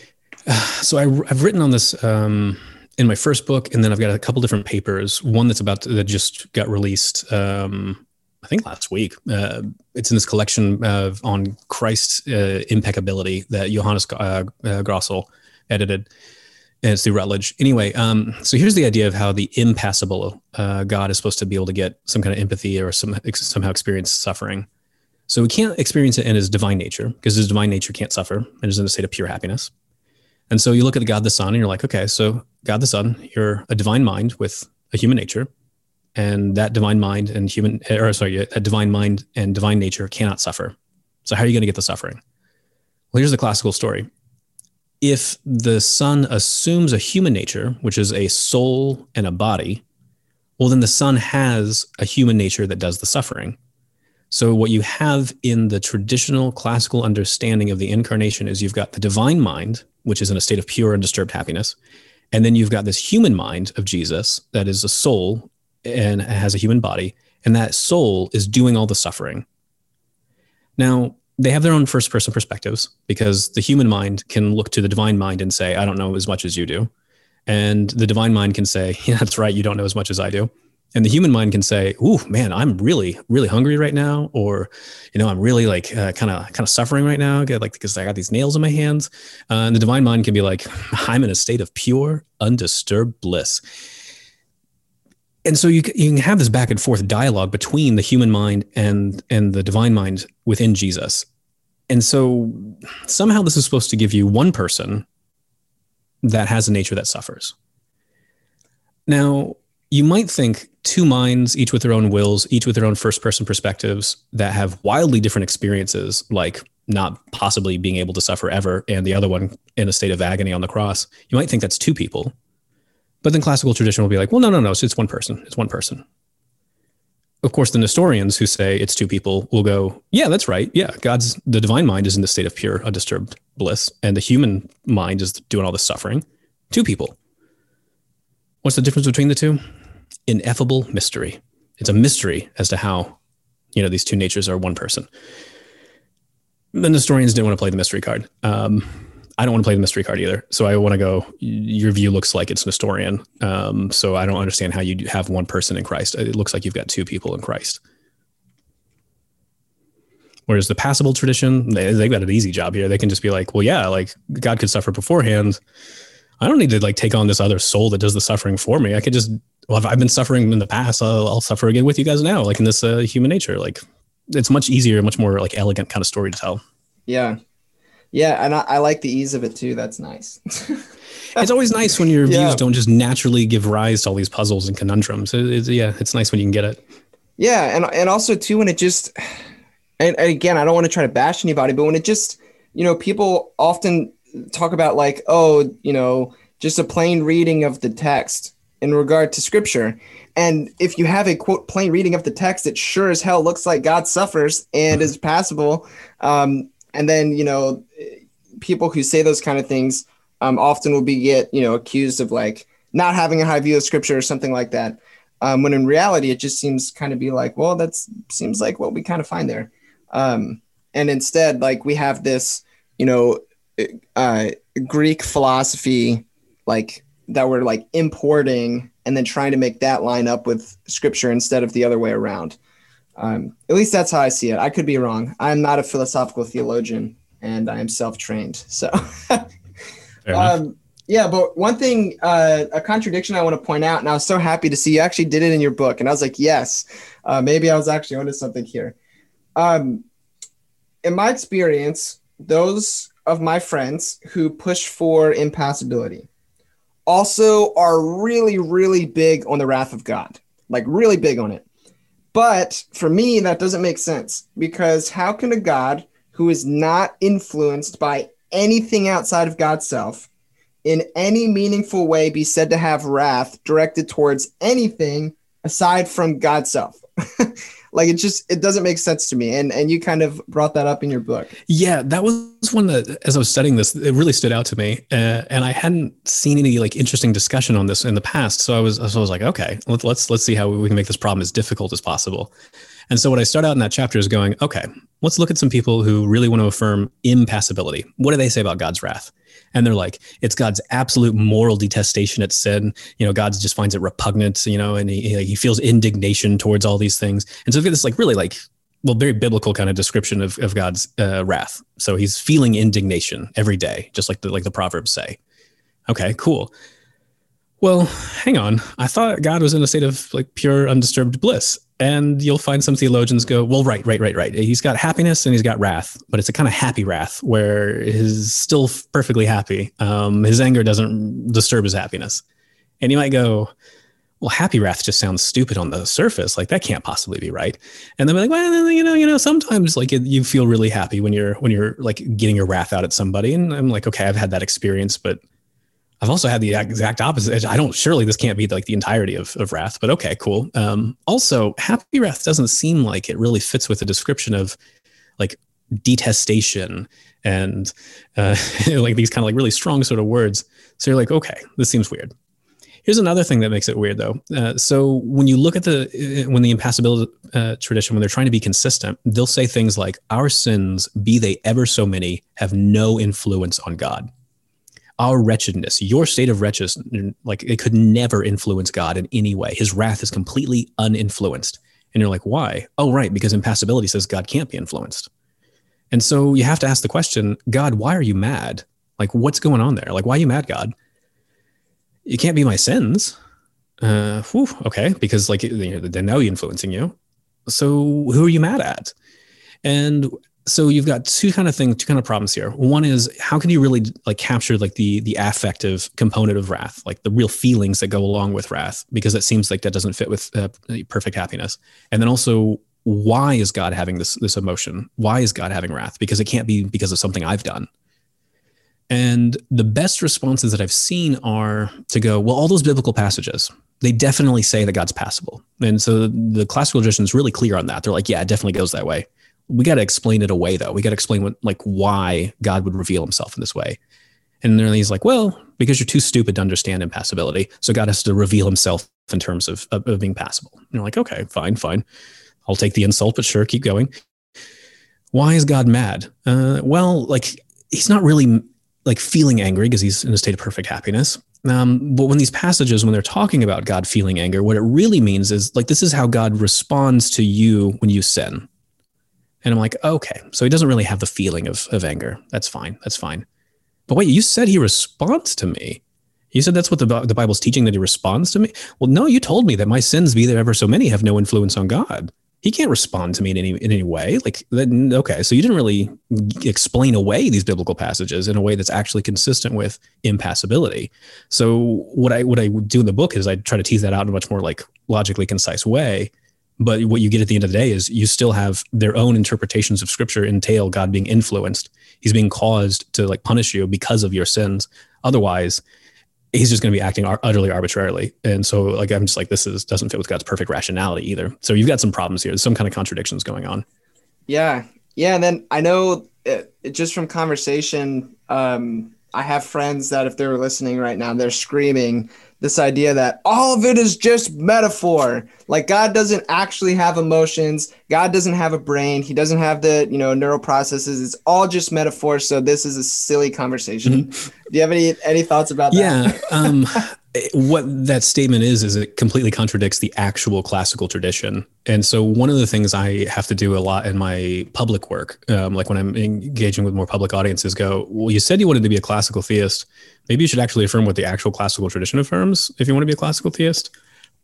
So I, have written on this um, in my first book, and then I've got a couple different papers. One that's about to, that just got released, um, I think last week. Uh, it's in this collection of on Christ's uh, impeccability that Johannes uh, uh Grössl edited. And it's through Routledge. Anyway, um, so here's the idea of how the impassible uh, God is supposed to be able to get some kind of empathy or some somehow experience suffering. So we can't experience it in his divine nature because his divine nature can't suffer and is in a state of pure happiness. And so you look at God the Son and you're like, okay, so God the Son, you're a divine mind with a human nature, and that divine mind and human, or sorry, a divine mind and divine nature cannot suffer. So how are you going to get the suffering? Well, here's the classical story if the son assumes a human nature, which is a soul and a body, well, then the son has a human nature that does the suffering. So, what you have in the traditional classical understanding of the incarnation is you've got the divine mind, which is in a state of pure and disturbed happiness. And then you've got this human mind of Jesus that is a soul and has a human body. And that soul is doing all the suffering. Now, they have their own first person perspectives because the human mind can look to the divine mind and say, I don't know as much as you do. And the divine mind can say, Yeah, that's right. You don't know as much as I do. And the human mind can say, "Ooh, man, I'm really, really hungry right now," or, you know, I'm really like kind of, kind of suffering right now, like because I got these nails in my hands. Uh, and the divine mind can be like, "I'm in a state of pure, undisturbed bliss." and so you, you can have this back and forth dialogue between the human mind and and the divine mind within jesus and so somehow this is supposed to give you one person that has a nature that suffers now you might think two minds each with their own wills each with their own first person perspectives that have wildly different experiences like not possibly being able to suffer ever and the other one in a state of agony on the cross you might think that's two people but then classical tradition will be like, well, no, no, no, it's one person. It's one person. Of course, the Nestorians who say it's two people will go, yeah, that's right. Yeah, God's, the divine mind is in the state of pure, undisturbed bliss, and the human mind is doing all the suffering. Two people. What's the difference between the two? Ineffable mystery. It's a mystery as to how, you know, these two natures are one person. The Nestorians didn't want to play the mystery card. Um, I don't want to play the mystery card either. So I want to go. Your view looks like it's Nestorian. Um, so I don't understand how you have one person in Christ. It looks like you've got two people in Christ. Whereas the passible tradition, they, they've got an easy job here. They can just be like, well, yeah, like God could suffer beforehand. I don't need to like take on this other soul that does the suffering for me. I could just, well, if I've been suffering in the past, I'll, I'll suffer again with you guys now, like in this uh, human nature. Like it's much easier, much more like elegant kind of story to tell. Yeah. Yeah, and I, I, like the ease of it too. That's nice. it's always nice when your yeah. views don't just naturally give rise to all these puzzles and conundrums. It, it's, yeah, it's nice when you can get it. Yeah, and and also too when it just, and, and again, I don't want to try to bash anybody, but when it just, you know, people often talk about like, oh, you know, just a plain reading of the text in regard to scripture. And if you have a quote plain reading of the text, it sure as hell looks like God suffers and is passible. Um, and then you know people who say those kind of things um, often will be get you know accused of like not having a high view of scripture or something like that um, when in reality it just seems kind of be like well that seems like what we kind of find there um, and instead like we have this you know uh, greek philosophy like that we're like importing and then trying to make that line up with scripture instead of the other way around. Um, at least that's how I see it. I could be wrong. I'm not a philosophical theologian and I am self trained. So, um, yeah, but one thing, uh, a contradiction I want to point out, and I was so happy to see you actually did it in your book. And I was like, yes, uh, maybe I was actually onto something here. Um, in my experience, those of my friends who push for impassibility also are really, really big on the wrath of God, like really big on it. But for me, that doesn't make sense because how can a God who is not influenced by anything outside of God's self in any meaningful way be said to have wrath directed towards anything aside from God's self? like it just it doesn't make sense to me. And and you kind of brought that up in your book. Yeah that was one that as i was studying this it really stood out to me. Uh, and i hadn't seen any like interesting discussion on this in the past. So i was so i was like okay let's let's let's see how we can make this problem as difficult as possible. And so what i start out in that chapter is going okay let's look at some people who really want to affirm impassibility. What do they say about god's wrath and they're like it's god's absolute moral detestation at sin. You know god just finds it repugnant you know and he, he feels indignation towards all these things. And so we get this like really like well very biblical kind of description of, of god's uh, wrath. So he's feeling indignation every day just like the like the proverbs say. Okay cool well hang on i thought god was in a state of like pure undisturbed bliss and you'll find some theologians go, well, right, right, right, right. He's got happiness and he's got wrath, but it's a kind of happy wrath where he's still perfectly happy. Um, his anger doesn't disturb his happiness. And you might go, well, happy wrath just sounds stupid on the surface. Like that can't possibly be right. And then be like, well, you know, you know, sometimes like you feel really happy when you're when you're like getting your wrath out at somebody. And I'm like, okay, I've had that experience, but I've also had the exact opposite. I don't surely this can't be like the entirety of, of wrath, but okay, cool. Um, also, happy wrath doesn't seem like it really fits with the description of like detestation and uh, like these kind of like really strong sort of words. So you're like, okay, this seems weird. Here's another thing that makes it weird though. Uh, so when you look at the when the impassibility uh, tradition, when they're trying to be consistent, they'll say things like, "Our sins, be they ever so many, have no influence on God." Our wretchedness, your state of wretchedness, like it could never influence God in any way. His wrath is completely uninfluenced. And you're like, why? Oh, right, because impassibility says God can't be influenced. And so you have to ask the question, God, why are you mad? Like, what's going on there? Like, why are you mad, God? It can't be my sins. Uh, whew, okay, because like they're now influencing you. So who are you mad at? And so you've got two kind of things, two kind of problems here. One is how can you really like capture like the the affective component of wrath, like the real feelings that go along with wrath, because it seems like that doesn't fit with uh, perfect happiness. And then also, why is God having this this emotion? Why is God having wrath? Because it can't be because of something I've done. And the best responses that I've seen are to go, well, all those biblical passages, they definitely say that God's passible. And so the classical tradition is really clear on that. They're like, yeah, it definitely goes that way we got to explain it away though. We got to explain what like why God would reveal himself in this way. And then he's like, well, because you're too stupid to understand impassibility. So God has to reveal himself in terms of, of, of being passible. And you're like, okay, fine, fine. I'll take the insult, but sure, keep going. Why is God mad? Uh, well, like he's not really like feeling angry because he's in a state of perfect happiness. Um, but when these passages, when they're talking about God feeling anger, what it really means is like this is how God responds to you when you sin. And I'm like, okay, so he doesn't really have the feeling of, of anger. That's fine. That's fine. But wait, you said he responds to me. You said that's what the, the Bible's teaching that he responds to me. Well, no, you told me that my sins, be there ever so many, have no influence on God. He can't respond to me in any in any way. Like, okay, so you didn't really explain away these biblical passages in a way that's actually consistent with impassibility. So what I what I do in the book is I try to tease that out in a much more like logically concise way but what you get at the end of the day is you still have their own interpretations of scripture entail God being influenced. He's being caused to like punish you because of your sins. Otherwise, he's just going to be acting utterly arbitrarily. And so like I'm just like this is doesn't fit with God's perfect rationality either. So you've got some problems here. There's some kind of contradictions going on. Yeah. Yeah, and then I know it, it just from conversation um I have friends that if they're listening right now, they're screaming this idea that all of it is just metaphor. Like God doesn't actually have emotions. God doesn't have a brain. He doesn't have the, you know, neural processes. It's all just metaphor. So this is a silly conversation. Mm-hmm. Do you have any any thoughts about that? Yeah. um what that statement is is it completely contradicts the actual classical tradition. And so one of the things i have to do a lot in my public work um, like when i'm engaging with more public audiences go well you said you wanted to be a classical theist. Maybe you should actually affirm what the actual classical tradition affirms if you want to be a classical theist.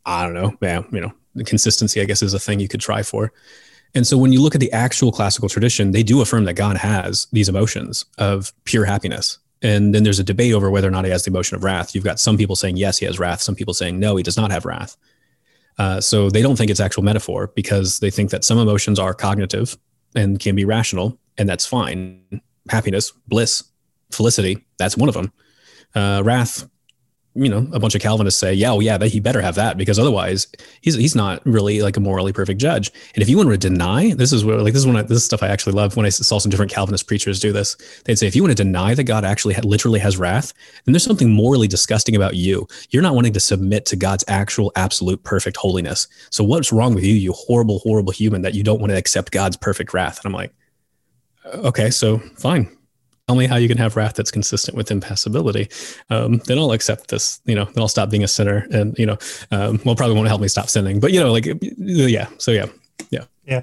I don't know. Yeah you know consistency i guess is a thing you could try for. And so when you look at the actual classical tradition they do affirm that god has these emotions of pure happiness and then there's a debate over whether or not he has the emotion of wrath. You've got some people saying yes, he has wrath. Some people saying no, he does not have wrath. Uh, so they don't think it's actual metaphor because they think that some emotions are cognitive and can be rational, and that's fine. Happiness, bliss, felicity, that's one of them. Uh, wrath, you know, a bunch of Calvinists say, yeah, well, yeah, he better have that because otherwise he's he's not really like a morally perfect judge. And if you want to deny, this is where like this is when I, this is stuff I actually love when I saw some different Calvinist preachers do this. They'd say, if you want to deny that God actually literally has wrath, then there's something morally disgusting about you. You're not wanting to submit to God's actual, absolute, perfect holiness. So what's wrong with you, you horrible, horrible human, that you don't want to accept God's perfect wrath? And I'm like, okay, so fine tell me how you can have wrath that's consistent with impassibility. Um, then i'll accept this you know then i'll stop being a sinner and you know um, well probably won't help me stop sinning but you know like yeah so yeah yeah. Yeah.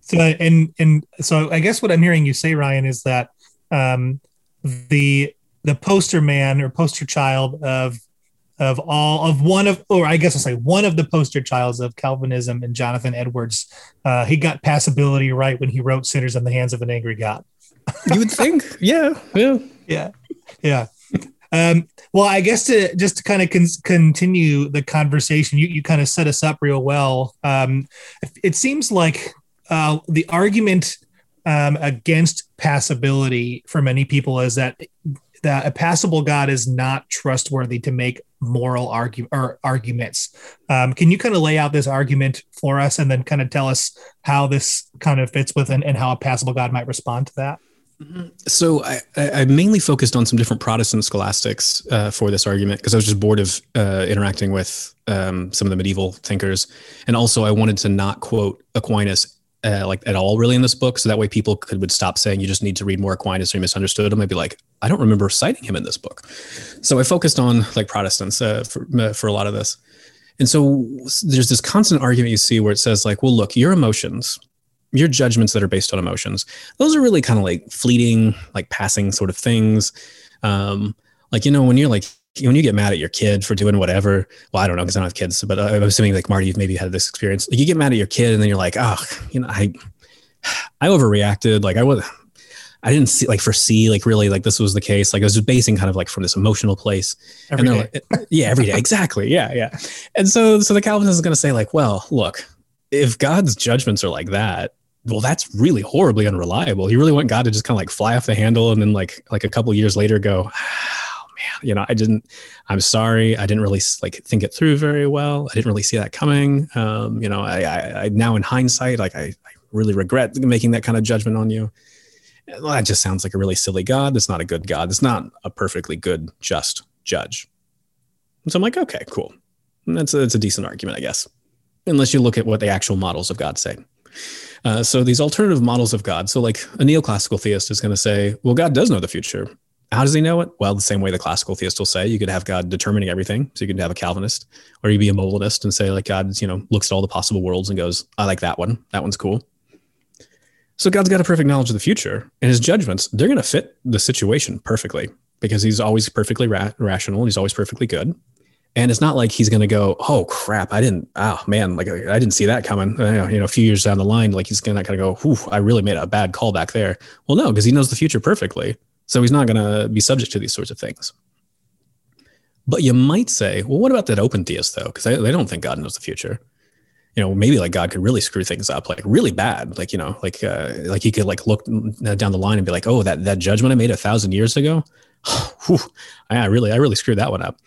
So and and so i guess what i'm hearing you say ryan is that um, the the poster man or poster child of of all of one of or i guess i'll say one of the poster childs of calvinism and jonathan edwards uh, he got passibility right when he wrote sinners in the hands of an angry god you would think, yeah, yeah, yeah, yeah. Um, well, I guess to just to kind of con- continue the conversation, you, you kind of set us up real well. Um, it seems like uh, the argument um, against passibility for many people is that that a passible God is not trustworthy to make moral argue or arguments. Um, can you kind of lay out this argument for us, and then kind of tell us how this kind of fits with and, and how a passible God might respond to that? So I, I mainly focused on some different Protestant scholastics uh, for this argument because I was just bored of uh, interacting with um, some of the medieval thinkers, and also I wanted to not quote Aquinas uh, like at all really in this book, so that way people could would stop saying you just need to read more Aquinas or you misunderstood him. I'd be like, I don't remember citing him in this book. So I focused on like Protestants uh, for uh, for a lot of this, and so there's this constant argument you see where it says like, well, look, your emotions your judgments that are based on emotions those are really kind of like fleeting like passing sort of things um like you know when you're like when you get mad at your kid for doing whatever well i don't know because i don't have kids but i'm assuming like marty you've maybe had this experience like you get mad at your kid and then you're like oh you know i i overreacted like i was I didn't see like foresee like really like this was the case. Like I was just basing kind of like from this emotional place. Every and day. Like, yeah, every day. Exactly. Yeah. Yeah. And so so the Calvinist is gonna say, like, well, look, if God's judgments are like that, well, that's really horribly unreliable. You really want God to just kind of like fly off the handle and then like like a couple years later go, oh man, you know, I didn't. I'm sorry, I didn't really like think it through very well. I didn't really see that coming. Um, you know, I, I, I now in hindsight, like I, I really regret making that kind of judgment on you. Well, that just sounds like a really silly God. That's not a good God. It's not a perfectly good, just judge. And so I'm like, okay, cool. that's a, that's a decent argument, I guess, unless you look at what the actual models of God say. Uh, so these alternative models of God. So like a neoclassical theist is going to say, well, God does know the future. How does he know it? Well, the same way the classical theist will say, you could have God determining everything. So you could have a Calvinist, or you would be a Molinist and say, like, God, you know, looks at all the possible worlds and goes, I like that one. That one's cool. So God's got a perfect knowledge of the future, and his judgments, they're going to fit the situation perfectly because he's always perfectly ra- rational and he's always perfectly good. And it's not like he's going to go, oh crap, I didn't, oh man, like I didn't see that coming. You know, a few years down the line, like he's going to go, whew, I really made a bad call back there. Well, no, because he knows the future perfectly. So he's not going to be subject to these sorts of things. But you might say, well, what about that open theist though? Because they don't think God knows the future. You know, maybe like God could really screw things up, like really bad. Like you know, like uh, like he could like look down the line and be like, oh, that that judgment I made a thousand years ago, whew, I really I really screwed that one up.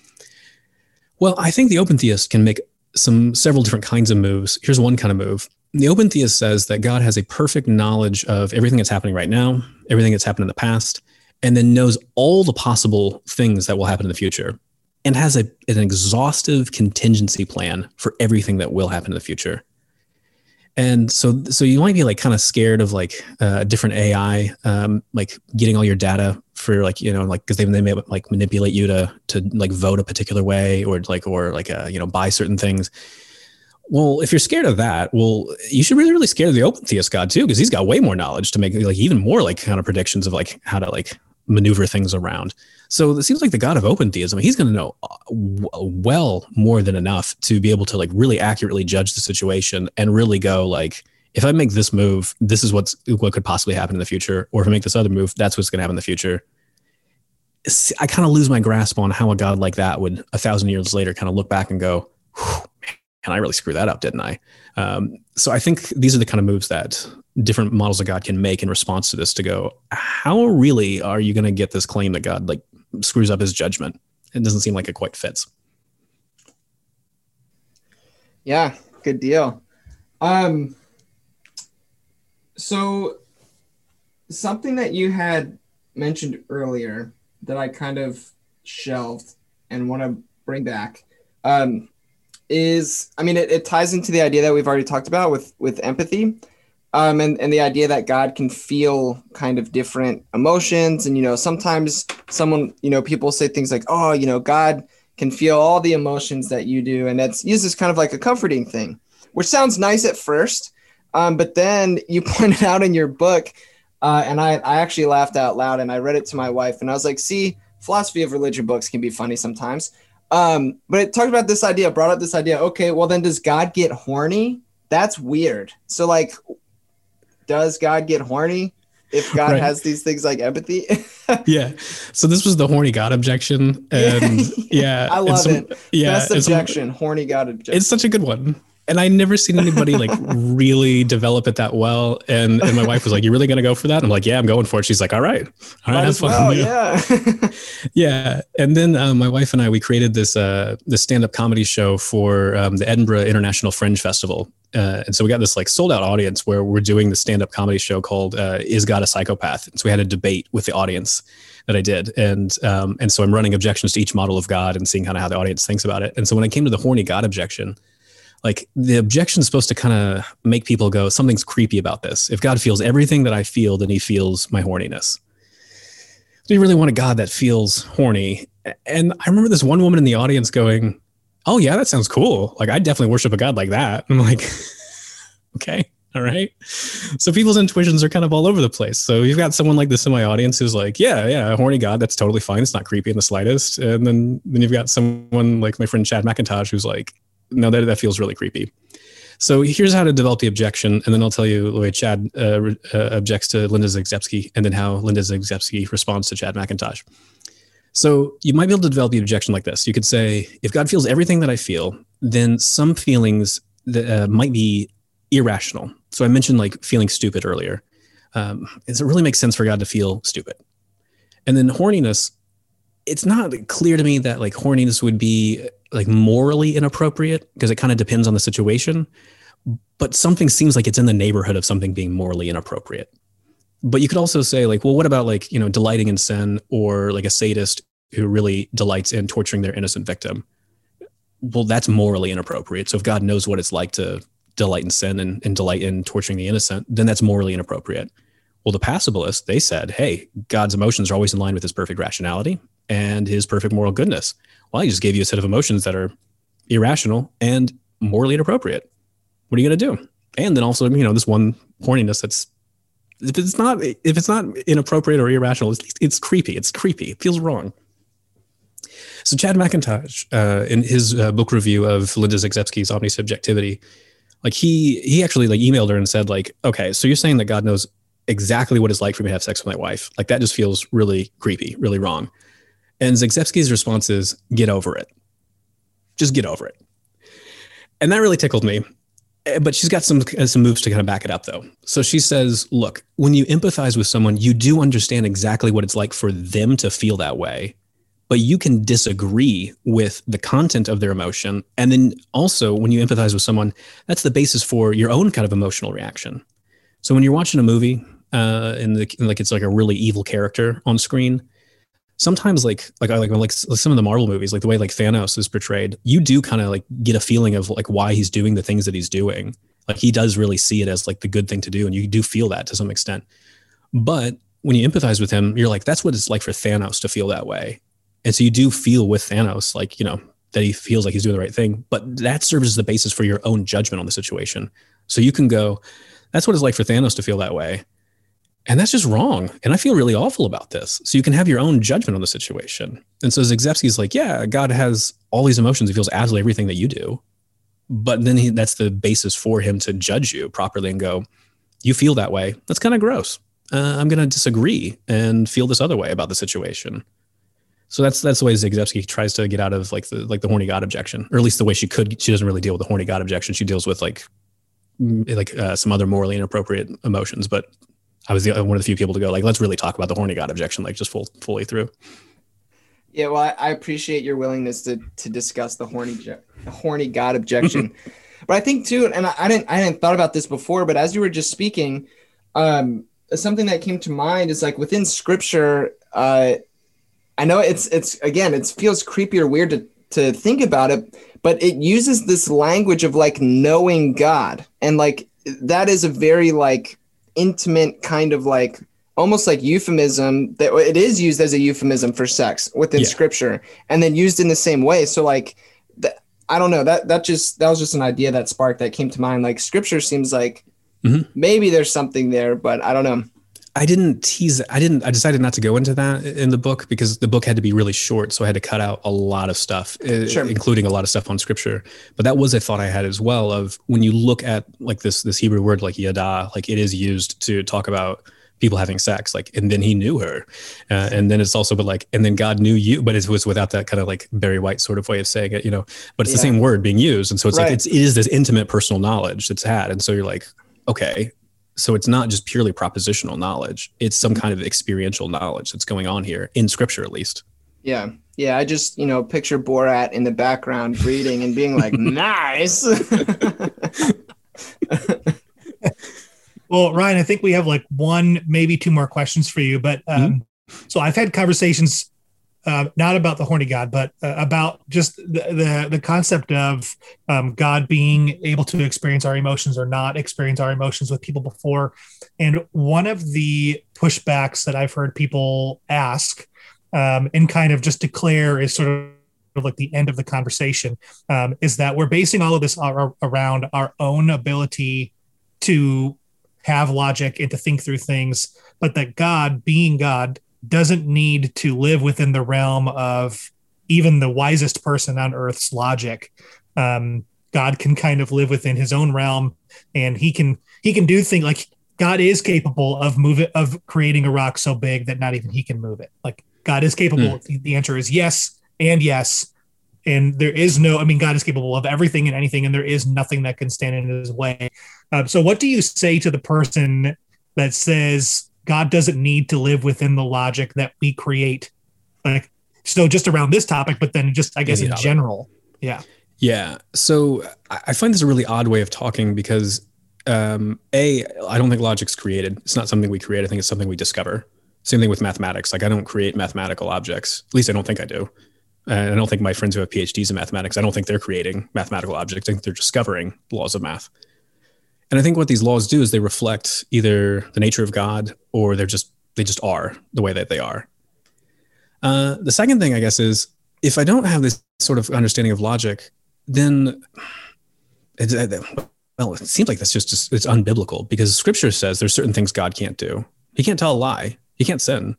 Well, I think the open theist can make some several different kinds of moves. Here's one kind of move. The open theist says that God has a perfect knowledge of everything that's happening right now, everything that's happened in the past, and then knows all the possible things that will happen in the future and has a, an exhaustive contingency plan for everything that will happen in the future. And so, so you might be like kind of scared of like uh, a different AI, um, like getting all your data for like you know like because they they may like manipulate you to to like vote a particular way or like or like uh, you know buy certain things. Well, if you're scared of that, well, you should really really scared of the open theist God too because he's got way more knowledge to make like even more like kind of predictions of like how to like maneuver things around. So it seems like the God of open theism, he's going to know uh, well more than enough to be able to like really accurately judge the situation and really go like, if I make this move, this is what's what could possibly happen in the future, or if I make this other move, that's what's going to happen in the future. I kind of lose my grasp on how a God like that would a thousand years later kind of look back and go, "Can I really screw that up, didn't I?" Um, so I think these are the kind of moves that different models of God can make in response to this to go, how really are you going to get this claim that God like screws up his judgment? It doesn't seem like it quite fits. Yeah, good deal. Um, so something that you had mentioned earlier that I kind of shelved and want to bring back um, is, I mean, it, it ties into the idea that we've already talked about with with empathy um, and, and the idea that God can feel kind of different emotions. And, you know, sometimes someone, you know, people say things like, oh, you know, God can feel all the emotions that you do. And that's used as kind of like a comforting thing, which sounds nice at first. Um, but then you pointed out in your book, uh, and I, I actually laughed out loud and I read it to my wife and I was like, see, philosophy of religion books can be funny sometimes. Um, but it talked about this idea, brought up this idea. Okay, well, then does God get horny? That's weird. So, like, does God get horny if God right. has these things like empathy? yeah. So this was the horny God objection, and yeah, I love it. Yeah, best objection, horny God objection. It's such a good one and I never seen anybody like really develop it that well. And and my wife was like, "You really gonna go for that?" I'm like, "Yeah, I'm going for it." She's like, "All right, all right, have fun." Well, yeah, yeah. And then um, my wife and I we created this uh, this stand up comedy show for um, the Edinburgh International Fringe Festival. Uh, and so we got this like sold out audience where we're doing the stand up comedy show called uh, "Is God a Psychopath?" And so we had a debate with the audience that I did, and um, and so I'm running objections to each model of God and seeing kind of how the audience thinks about it. And so when I came to the horny God objection, like the objection is supposed to kind of make people go, something's creepy about this. If God feels everything that I feel, then he feels my horniness. Do you really want a God that feels horny? And I remember this one woman in the audience going, Oh, yeah, that sounds cool. Like, I definitely worship a God like that. I'm like, Okay, all right. So people's intuitions are kind of all over the place. So you've got someone like this in my audience who's like, Yeah, yeah, a horny God, that's totally fine. It's not creepy in the slightest. And then, then you've got someone like my friend Chad McIntosh who's like, no, that, that feels really creepy. So here's how to develop the objection, and then I'll tell you the way Chad uh, uh, objects to Linda Zagzebski, and then how Linda Zagzebski responds to Chad McIntosh. So you might be able to develop the objection like this. You could say, if God feels everything that I feel, then some feelings that uh, might be irrational. So I mentioned like feeling stupid earlier. Um, does it really make sense for God to feel stupid? And then horniness, it's not clear to me that like horniness would be like morally inappropriate because it kind of depends on the situation. But something seems like it's in the neighborhood of something being morally inappropriate. But you could also say like well what about like you know delighting in sin or like a sadist who really delights in torturing their innocent victim? Well that's morally inappropriate. So if god knows what it's like to delight in sin and, and delight in torturing the innocent then that's morally inappropriate. Well the passibilists they said hey god's emotions are always in line with his perfect rationality and his perfect moral goodness well, I just gave you a set of emotions that are irrational and morally inappropriate. What are you going to do? And then also, you know, this one horniness that's if it's not if it's not inappropriate or irrational, it's, it's creepy. It's creepy. It feels wrong. So Chad McIntosh, uh, in his uh, book review of Linda Zagzebski's Omnisubjectivity, like he he actually like emailed her and said like, okay, so you're saying that God knows exactly what it's like for me to have sex with my wife. Like that just feels really creepy, really wrong. And Zagzebski's response is, get over it. Just get over it. And that really tickled me. Eh, but she's got some uh, some moves to kind of back it up though. So she says, look, when you empathize with someone, you do understand exactly what it's like for them to feel that way. But you can disagree with the content of their emotion. And then also when you empathize with someone, that's the basis for your own kind of emotional reaction. So when you're watching a movie, uh, and the, like it's like a really evil character on screen, sometimes like like I like like some of the Marvel movies, like the way like Thanos is portrayed, you do kind of like get a feeling of like why he's doing the things that he's doing. Like he does really see it as like the good thing to do, and you do feel that to some extent. But when you empathize with him, you're like, that's what it's like for Thanos to feel that way. And so you do feel with Thanos, like, you know, that he feels like he's doing the right thing, but that serves as the basis for your own judgment on the situation. So you can go, that's what it's like for Thanos to feel that way. And that's just wrong. And I feel really awful about this. So you can have your own judgment on the situation. And so Zagzebski's like, yeah, God has all these emotions. He feels absolutely everything that you do. But then he, that's the basis for him to judge you properly and go, you feel that way. That's kind of gross. Uh, I'm going to disagree and feel this other way about the situation. So that's that's the way Zagzebski tries to get out of like the like the horny god objection, or at least the way she could. She doesn't really deal with the horny god objection. She deals with like like uh, some other morally inappropriate emotions. But I was the, one of the few people to go like, let's really talk about the horny god objection, like just full fully through. Yeah, well, I, I appreciate your willingness to to discuss the horny the horny god objection, but I think too, and I, I didn't I hadn't thought about this before, but as you were just speaking, um, something that came to mind is like within Scripture, uh, I know it's it's again it feels creepy or weird to to think about it, but it uses this language of like knowing God and like that is a very like intimate kind of like almost like euphemism that it is used as a euphemism for sex within yeah. scripture and then used in the same way so like i don't know that that just that was just an idea that sparked that came to mind like scripture seems like mm-hmm. maybe there's something there but i don't know I didn't tease. I didn't. I decided not to go into that in the book because the book had to be really short, so I had to cut out a lot of stuff, eh, sure. including a lot of stuff on scripture. But that was a thought I had as well. Of when you look at like this this Hebrew word like yada, like it is used to talk about people having sex, like and then he knew her, uh, and then it's also but like and then God knew you, but it was without that kind of like Barry White sort of way of saying it, you know. But it's yeah. the same word being used, and so it's right. like it's it is this intimate personal knowledge that's had, and so you're like, okay, so it's not just purely propositional knowledge. It's some kind of experiential knowledge that's going on here in scripture at least. Yeah. Yeah i just you know picture borat in the background reading and being like nice. Well ryan i think we have like one maybe two more questions for you but um, mm-hmm. so i've had conversations uh, not about the horny God, but uh, about just the, the, the concept of um, God being able to experience our emotions or not experience our emotions with people before. And one of the pushbacks that I've heard people ask um, and kind of just declare is sort of like the end of the conversation um, is that we're basing all of this around our own ability to have logic and to think through things, but that God, being God, doesn't need to live within the realm of even the wisest person on earth's logic. Um, God can kind of live within his own realm and he can he can do things like God is capable of moving of creating a rock so big that not even he can move it. Like God is capable. Mm. The, answer is yes and yes. And there is no, I mean, God is capable of everything and anything, and there is nothing that can stand in his way. Um, so, what do you say to the person that says, God doesn't need to live within the logic that we create. Like so just around this topic, but then just I guess in general. Yeah. Yeah. So I find this a really odd way of talking because um, a I don't think logic's created. It's not something we create. I think it's something we discover. Same thing with mathematics. Like I don't create mathematical objects. At least I don't think I do. And I don't think my friends who have PhDs in mathematics, I don't think they're creating mathematical objects. I think they're discovering laws of math. And I think what these laws do is they reflect either the nature of God or they're just they just are the way that they are. Uh, the second thing, I guess, is if I don't have this sort of understanding of logic, then it, well, it seems like that's just, just it's unbiblical because Scripture says there's certain things God can't do. He can't tell a lie. He can't sin.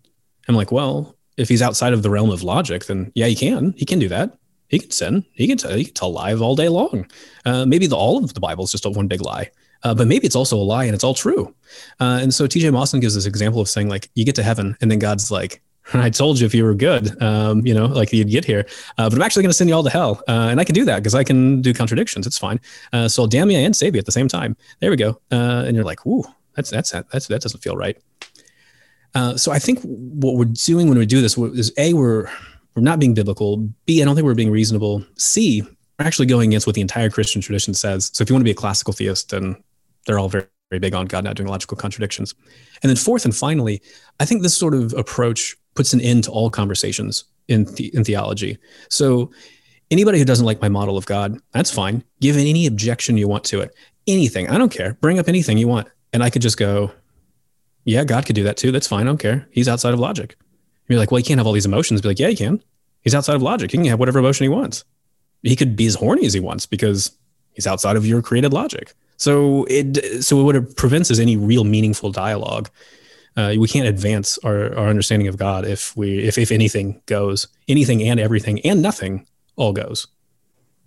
I'm like, well, if he's outside of the realm of logic, then yeah, he can. He can do that. He can sin. He can tell. He can tell lies all day long. Uh, maybe the, all of the Bible is just one big lie. Uh, but maybe it's also a lie and it's all true. Uh, and so TJ Mawson gives this example of saying like, you get to heaven and then God's like, I told you if you were good, um, you know, like you'd get here. Uh, but I'm actually going to send you all to hell, uh, and I can do that because I can do contradictions. It's fine. Uh, so I'll damn you and save you at the same time. There we go. Uh, and you're like, "Ooh, that's that's that's that doesn't feel right." Uh, so I think what we're doing when we do this is a we're we're not being biblical. B I don't think we're being reasonable. C we're actually going against what the entire Christian tradition says. So if you want to be a classical theist, then they're all very, very big on God not doing logical contradictions. And then fourth and finally, I think this sort of approach puts an end to all conversations in the, in theology. So anybody who doesn't like my model of God, that's fine. Give any objection you want to it. Anything. I don't care. Bring up anything you want. And I could just go, yeah, God could do that too. That's fine. I don't care. He's outside of logic. You're like, well, he can't have all these emotions. Be like, yeah, he can. He's outside of logic. He can have whatever emotion he wants. He could be as horny as he wants because he's outside of your created logic. So it so what it prevents is any real meaningful dialogue. Uh, we can't advance our, our understanding of God if we if if anything goes, anything and everything and nothing all goes.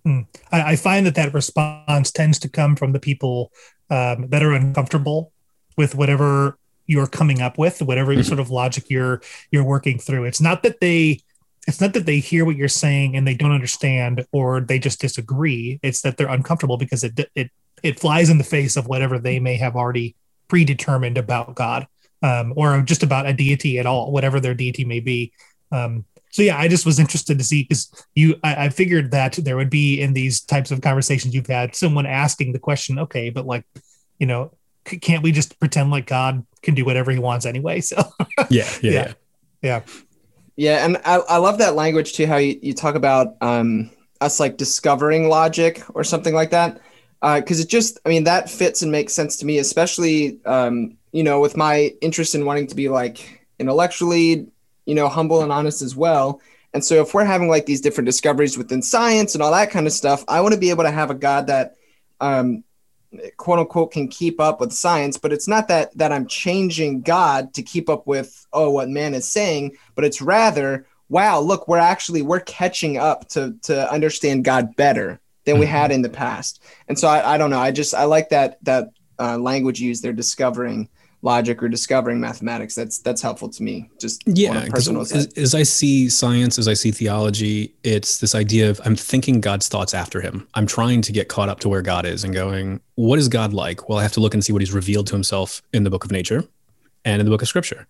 Hmm. I, I, find that that response tends to come from the people um, that are uncomfortable with whatever you're coming up with, whatever mm-hmm. sort of logic you're you're working through. It's not that they it's not that they hear what you're saying and they don't understand or they just disagree. It's that they're uncomfortable because it it it flies in the face of whatever they may have already predetermined about God um, or just about a deity at all, whatever their deity may be. Um, so yeah, I just was interested to see because you, I, I, figured that there would be in these types of conversations you've had someone asking the question, okay, but like, you know, c- can't we just pretend like God can do whatever He wants anyway? So yeah, yeah, yeah, yeah. Yeah, and I, I love that language too. How you, you talk about um, us like discovering logic or something like that, because uh, it just I mean that fits and makes sense to me, especially um, you know with my interest in wanting to be like intellectually you know humble and honest as well. And so if we're having like these different discoveries within science and all that kind of stuff, I want to be able to have a God that um, quote unquote can keep up with science but it's not that that i'm changing god to keep up with oh what man is saying but it's rather wow look we're actually we're catching up to to understand god better than we had mm-hmm. in the past and so i, I don't know i just i like that that uh, language used they're discovering logic or discovering mathematics that's that's helpful to me just yeah personal as, as, i see science as i see theology it's this idea of i'm thinking god's thoughts after him i'm trying to get caught up to where god is and going what is god like well i have to look and see what he's revealed to himself in the book of nature and in the book of scripture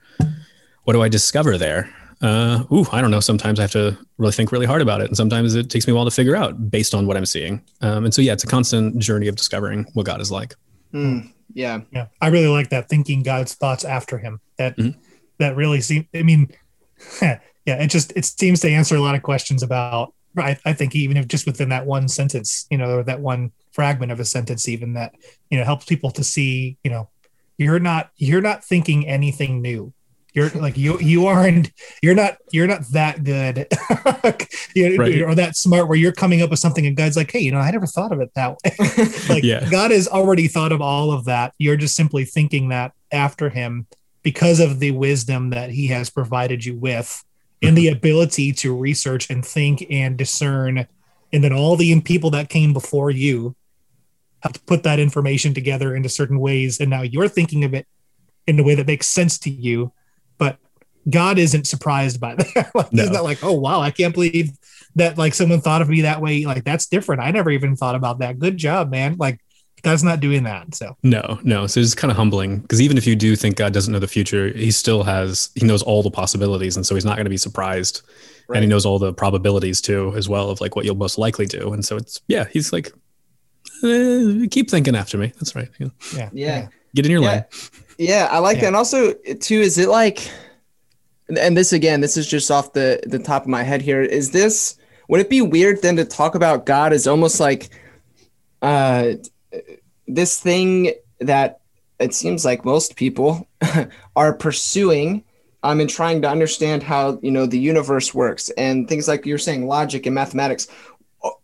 what do i discover there uh, ooh, I don't know. Sometimes I have to really think really hard about it, and sometimes it takes me a while to figure out based on what I'm seeing. Um, and so, yeah, it's a constant journey of discovering what God is like. Mm, yeah. Yeah. I really like that thinking God's thoughts after him. That mm-hmm. that really seems I mean yeah, it just it seems to answer a lot of questions about I, I think even if just within that one sentence, you know, or that one fragment of a sentence even that, you know, helps people to see, you know, you're not you're not thinking anything new you're like you you aren't you're not you're not that good you right. or that smart where you're coming up with something and God's like, hey, you know, I never thought of it that way. like yeah. God has already thought of all of that. You're just simply thinking that after him because of the wisdom that he has provided you with and the mm-hmm. ability to research and think and discern and then all the people that came before you have to put that information together into certain ways and now you're thinking of it in a way that makes sense to you but God isn't surprised by that. like, no. He's not like, oh wow, I can't believe that like someone thought of me that way. Like that's different. I never even thought about that. Good job, man. Like God's not doing that. So no, no. So it's kind of humbling because even if you do think God doesn't know the future, he still has he knows all the possibilities, and so he's not going to be surprised. Right. And he knows all the probabilities too, as well, of like what you'll most likely do. And so it's yeah, he's like, eh, keep thinking after me. That's right. Yeah, yeah. yeah. Get in your yeah. lane. Yeah, I like yeah. that. And also, too, is it like, and this again, this is just off the the top of my head here. Is this would it be weird then to talk about God as almost like, uh, this thing that it seems like most people are pursuing um, and trying to understand how you know the universe works and things like you're saying logic and mathematics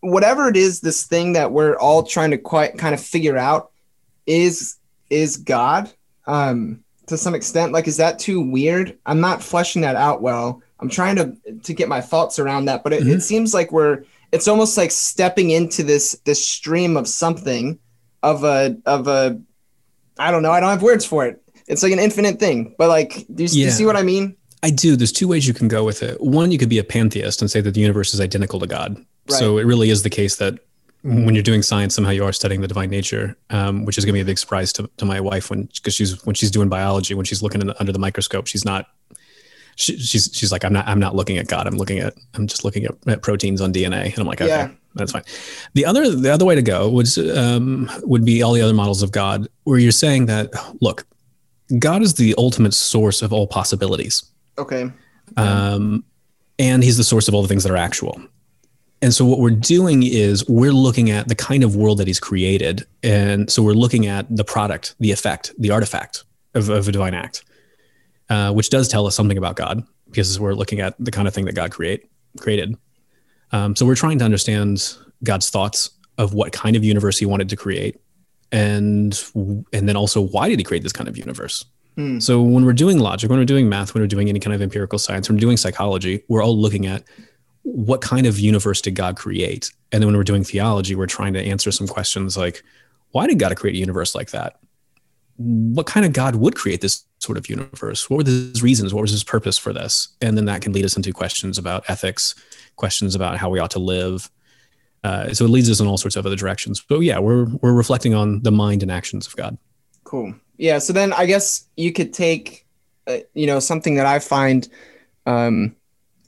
whatever it is this thing that we're all trying to quite kind of figure out is is god um, to some extent. Like, is that too weird? I'm not fleshing that out well. I'm trying to to get my thoughts around that, but it, mm-hmm. it seems like we're it's almost like stepping into this this stream of something of a of a I don't know. I don't have words for it. It's like an infinite thing. But like, do you, yeah. do you see what I mean? I do. There's two ways you can go with it. One, you could be a pantheist and say that the universe is identical to God. Right. So it really is the case that when you're doing science, somehow you are studying the divine nature, um, which is going to be a big surprise to, to my wife when because she's when she's doing biology, when she's looking the, under the microscope, she's not. She, she's she's like I'm not I'm not looking at God. I'm looking at I'm just looking at, at proteins on DNA, and I'm like okay, yeah. that's fine. The other the other way to go would um, would be all the other models of God, where you're saying that look, God is the ultimate source of all possibilities. Okay. Um, and he's the source of all the things that are actual. And so what we're doing is we're looking at the kind of world that he's created. And so we're looking at the product, the effect, the artifact of, of a divine act. uh, which does tell us something about God because we're looking at the kind of thing that God create created. Um, so we're trying to understand God's thoughts of what kind of universe He wanted to create, and and then also why did He create this kind of universe. Hmm. So when we're doing logic, when we're doing math, when we're doing any kind of empirical science, when we're doing psychology, we're all looking at what kind of universe did God create? And then when we're doing theology, we're trying to answer some questions like, why did God create a universe like that? What kind of God would create this sort of universe? What were his reasons? What was his purpose for this? And then that can lead us into questions about ethics, questions about how we ought to live. Uh, so it leads us in all sorts of other directions. But yeah, we're we're reflecting on the mind and actions of God. Cool. Yeah. So then I guess you could take, uh, you know, something that I find, um,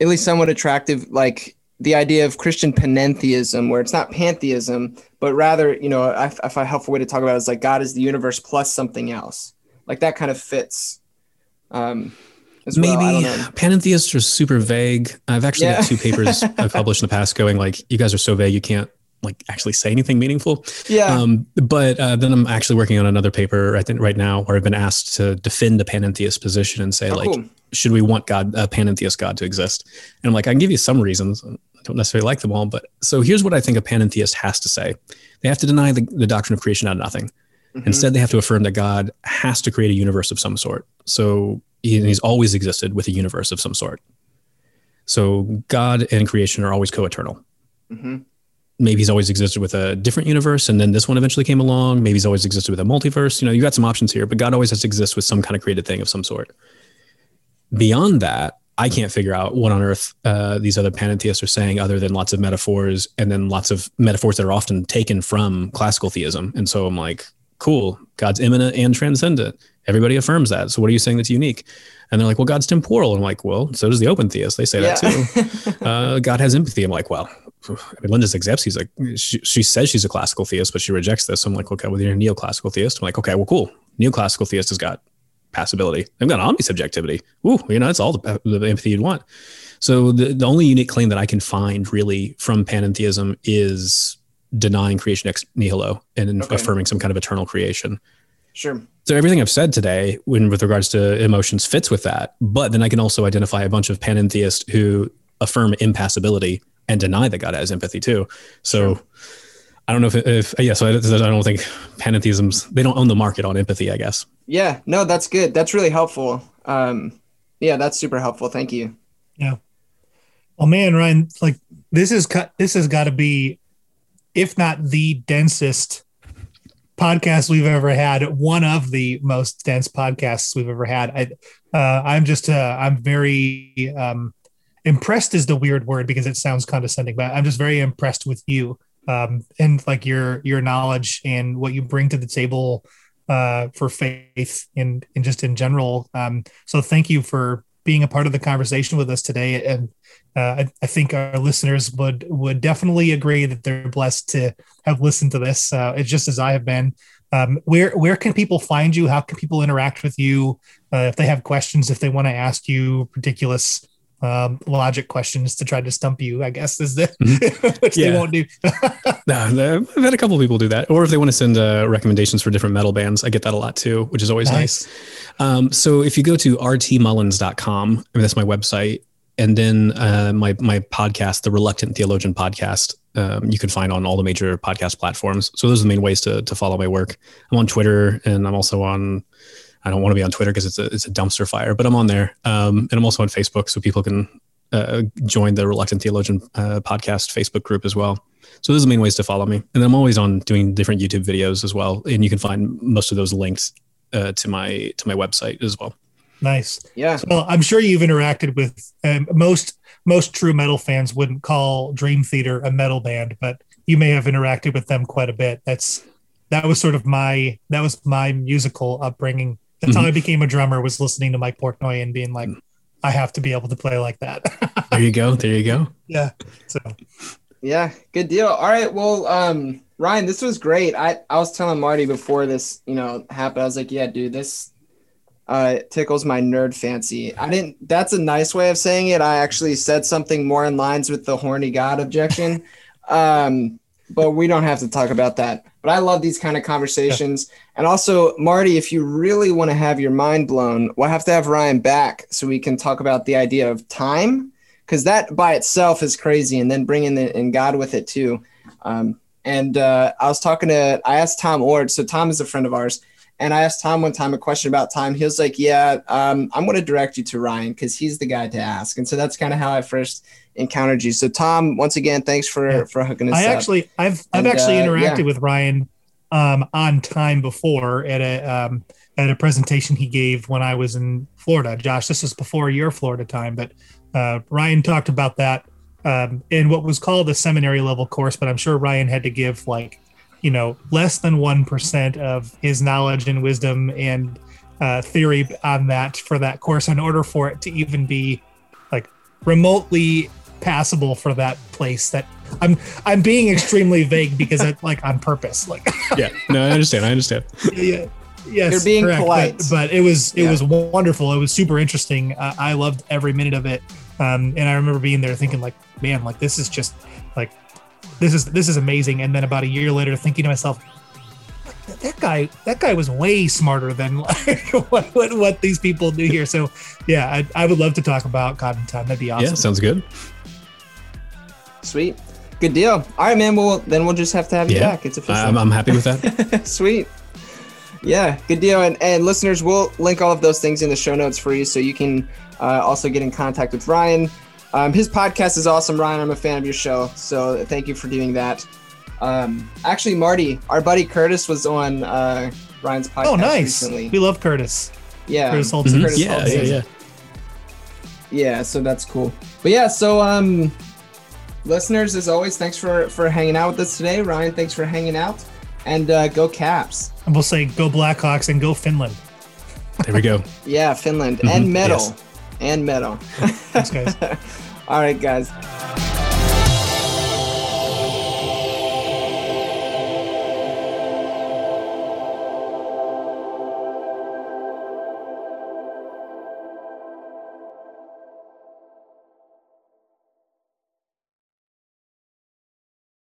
at least somewhat attractive, like the idea of Christian panentheism, where it's not pantheism, but rather, you know, I, I find a helpful way to talk about it is like God is the universe plus something else. Like that kind of fits. Um, Maybe well. panentheists are super vague. I've actually yeah. got two papers I've published in the past going like, you guys are so vague, you can't like actually say anything meaningful. Yeah. Um, but uh, then I'm actually working on another paper right, right now where I've been asked to defend the panentheist position and say oh, like, cool. Should we want God, a panentheist God to exist? And I'm like, I can give you some reasons. I don't necessarily like them all, but so here's what I think a panentheist has to say. They have to deny the, the doctrine of creation out of nothing. Mm-hmm. Instead, they have to affirm that God has to create a universe of some sort. So he, he's always existed with a universe of some sort. So God and creation are always co-eternal. Mm-hmm maybe he's always existed with a different universe and then this one eventually came along maybe he's always existed with a multiverse you know you got some options here but god always has to exist with some kind of created thing of some sort beyond that i can't figure out what on earth uh, these other panentheists are saying other than lots of metaphors and then lots of metaphors that are often taken from classical theism. And so i'm like cool god's immanent and transcendent. Everybody affirms that. So what are you saying that's unique? And they're like well god's temporal. And i'm like well so does the open theist. They say yeah. that too. Uh, god has empathy. I'm like well I mean, Linda Zagzebski's like, she, she says she's a classical theist, but she rejects this. So I'm like, okay, well, you're a neoclassical theist. I'm like, okay, well, cool. Neoclassical theist has got passibility. They've got omnisubjectivity. Ooh, you know, that's all the, the empathy you'd want. So the, the only unique claim that I can find really from panentheism is denying creation ex nihilo and okay. affirming some kind of eternal creation. Sure. So everything I've said today, when with regards to emotions, fits with that. But then I can also identify a bunch of panentheists who affirm impassibility and deny that God has empathy too. So sure. I don't know if, if yeah, so I, I don't think panentheisms, they don't own the market on empathy, I guess. Yeah, no, that's good. That's really helpful. Um, yeah, that's super helpful. Thank you. Yeah. Well, man, Ryan, like this is this has got to be, if not the densest podcast we've ever had, one of the most dense podcasts we've ever had. I, uh, I'm just, uh, I'm very, um, impressed is the weird word because it sounds condescending, but I'm just very impressed with you um, and like your your knowledge and what you bring to the table uh, for faith and and just in general. Um, so thank you for being a part of the conversation with us today. And uh, I, I, think our listeners would would definitely agree that they're blessed to have listened to this. Uh, it's just as I have been. Um, where where can people find you? How can people interact with you? Uh, if they have questions, if they want to ask you ridiculous um, logic questions to try to stump you, I guess is the mm-hmm. which yeah. they won't do. no, I've had a couple people do that. Or if they want to send uh, recommendations for different metal bands, I get that a lot too, which is always nice. nice. Um, so if you go to rtmullins.com, I mean, that's my website. And then uh, my my podcast, the Reluctant Theologian podcast, um, you can find on all the major podcast platforms. So those are the main ways to to follow my work. I'm on Twitter, and I'm also on I don't want to be on Twitter because it's a it's a dumpster fire, but I'm on there, um, and I'm also on Facebook, so people can uh, join the Reluctant Theologian uh, podcast Facebook group as well. So those are the main ways to follow me, and then I'm always on doing different YouTube videos as well, and you can find most of those links uh, to my to my website as well. Nice. Yeah. Well, I'm sure you've interacted with um, most most true metal fans wouldn't call Dream Theater a metal band, but you may have interacted with them quite a bit. That's that was sort of my that was my musical upbringing that's mm-hmm. how I became a drummer was listening to Mike Portnoy and being like, I have to be able to play like that. there you go. There you go. Yeah. So yeah, good deal. All right. Well, um, Ryan, this was great. I, I was telling Marty before this, you know, happened. I was like, yeah, dude, this uh, tickles my nerd fancy. I didn't, that's a nice way of saying it. I actually said something more in lines with the horny God objection. um, but we don't have to talk about that. But I love these kind of conversations. And also, Marty, if you really want to have your mind blown, we'll have to have Ryan back so we can talk about the idea of time, because that by itself is crazy. And then bringing in, in God with it too. Um, and uh, I was talking to, I asked Tom Oord. So Tom is a friend of ours. And I asked Tom one time a question about time. He was like, "Yeah, um, I'm going to direct you to Ryan because he's the guy to ask." And so that's kind of how I first encountered you. So Tom, once again, thanks for Yeah. for hooking us I up. actually, I've I've And, actually uh, interacted yeah. with Ryan um, on time before at a um, at a presentation he gave when I was in Florida. Josh, this is before your Florida time, but uh, Ryan talked about that um, in what was called a seminary level course. But I'm sure Ryan had to give like you know less than one percent of his knowledge and wisdom and uh, theory on that for that course in order for it to even be like remotely passable for that place that i'm i'm being extremely vague because it like on purpose like Yeah. No, I understand. I understand. yeah yes You're being correct, polite. but, but it was it Yeah. was wonderful it was super interesting uh, i loved every minute of it um and i remember being there thinking like man like this is just like this is this is amazing and then about a year later thinking to myself that, that guy that guy was way smarter than like what, what, what these people do here so yeah I, I would love to talk about god and time that'd be awesome Yeah, sounds good. Sweet, good deal. All right, man. Well, then we'll just have to have you Yeah. back. It's official. I'm, I'm happy with that. Sweet. Yeah, good deal. And, and listeners, we'll link all of those things in the show notes for you so you can uh, also get in contact with Ryan. Um, his podcast is awesome, Ryan. I'm a fan of your show. So thank you for doing that. Um, actually, Marty, our buddy Curtis was on uh, Ryan's podcast oh nice recently. we love curtis Yeah. curtis Holtzen. Mhm. Curtis Yeah, yeah, yeah. Yeah, so that's cool. But yeah, so um listeners, as always, thanks for for hanging out with us today. Ryan, thanks for hanging out. And uh, go Caps. and we'll say go blackhawks and go finland There we go. Yeah, Finland Mhm, and metal. yes. And metal. thanks guys All right, guys.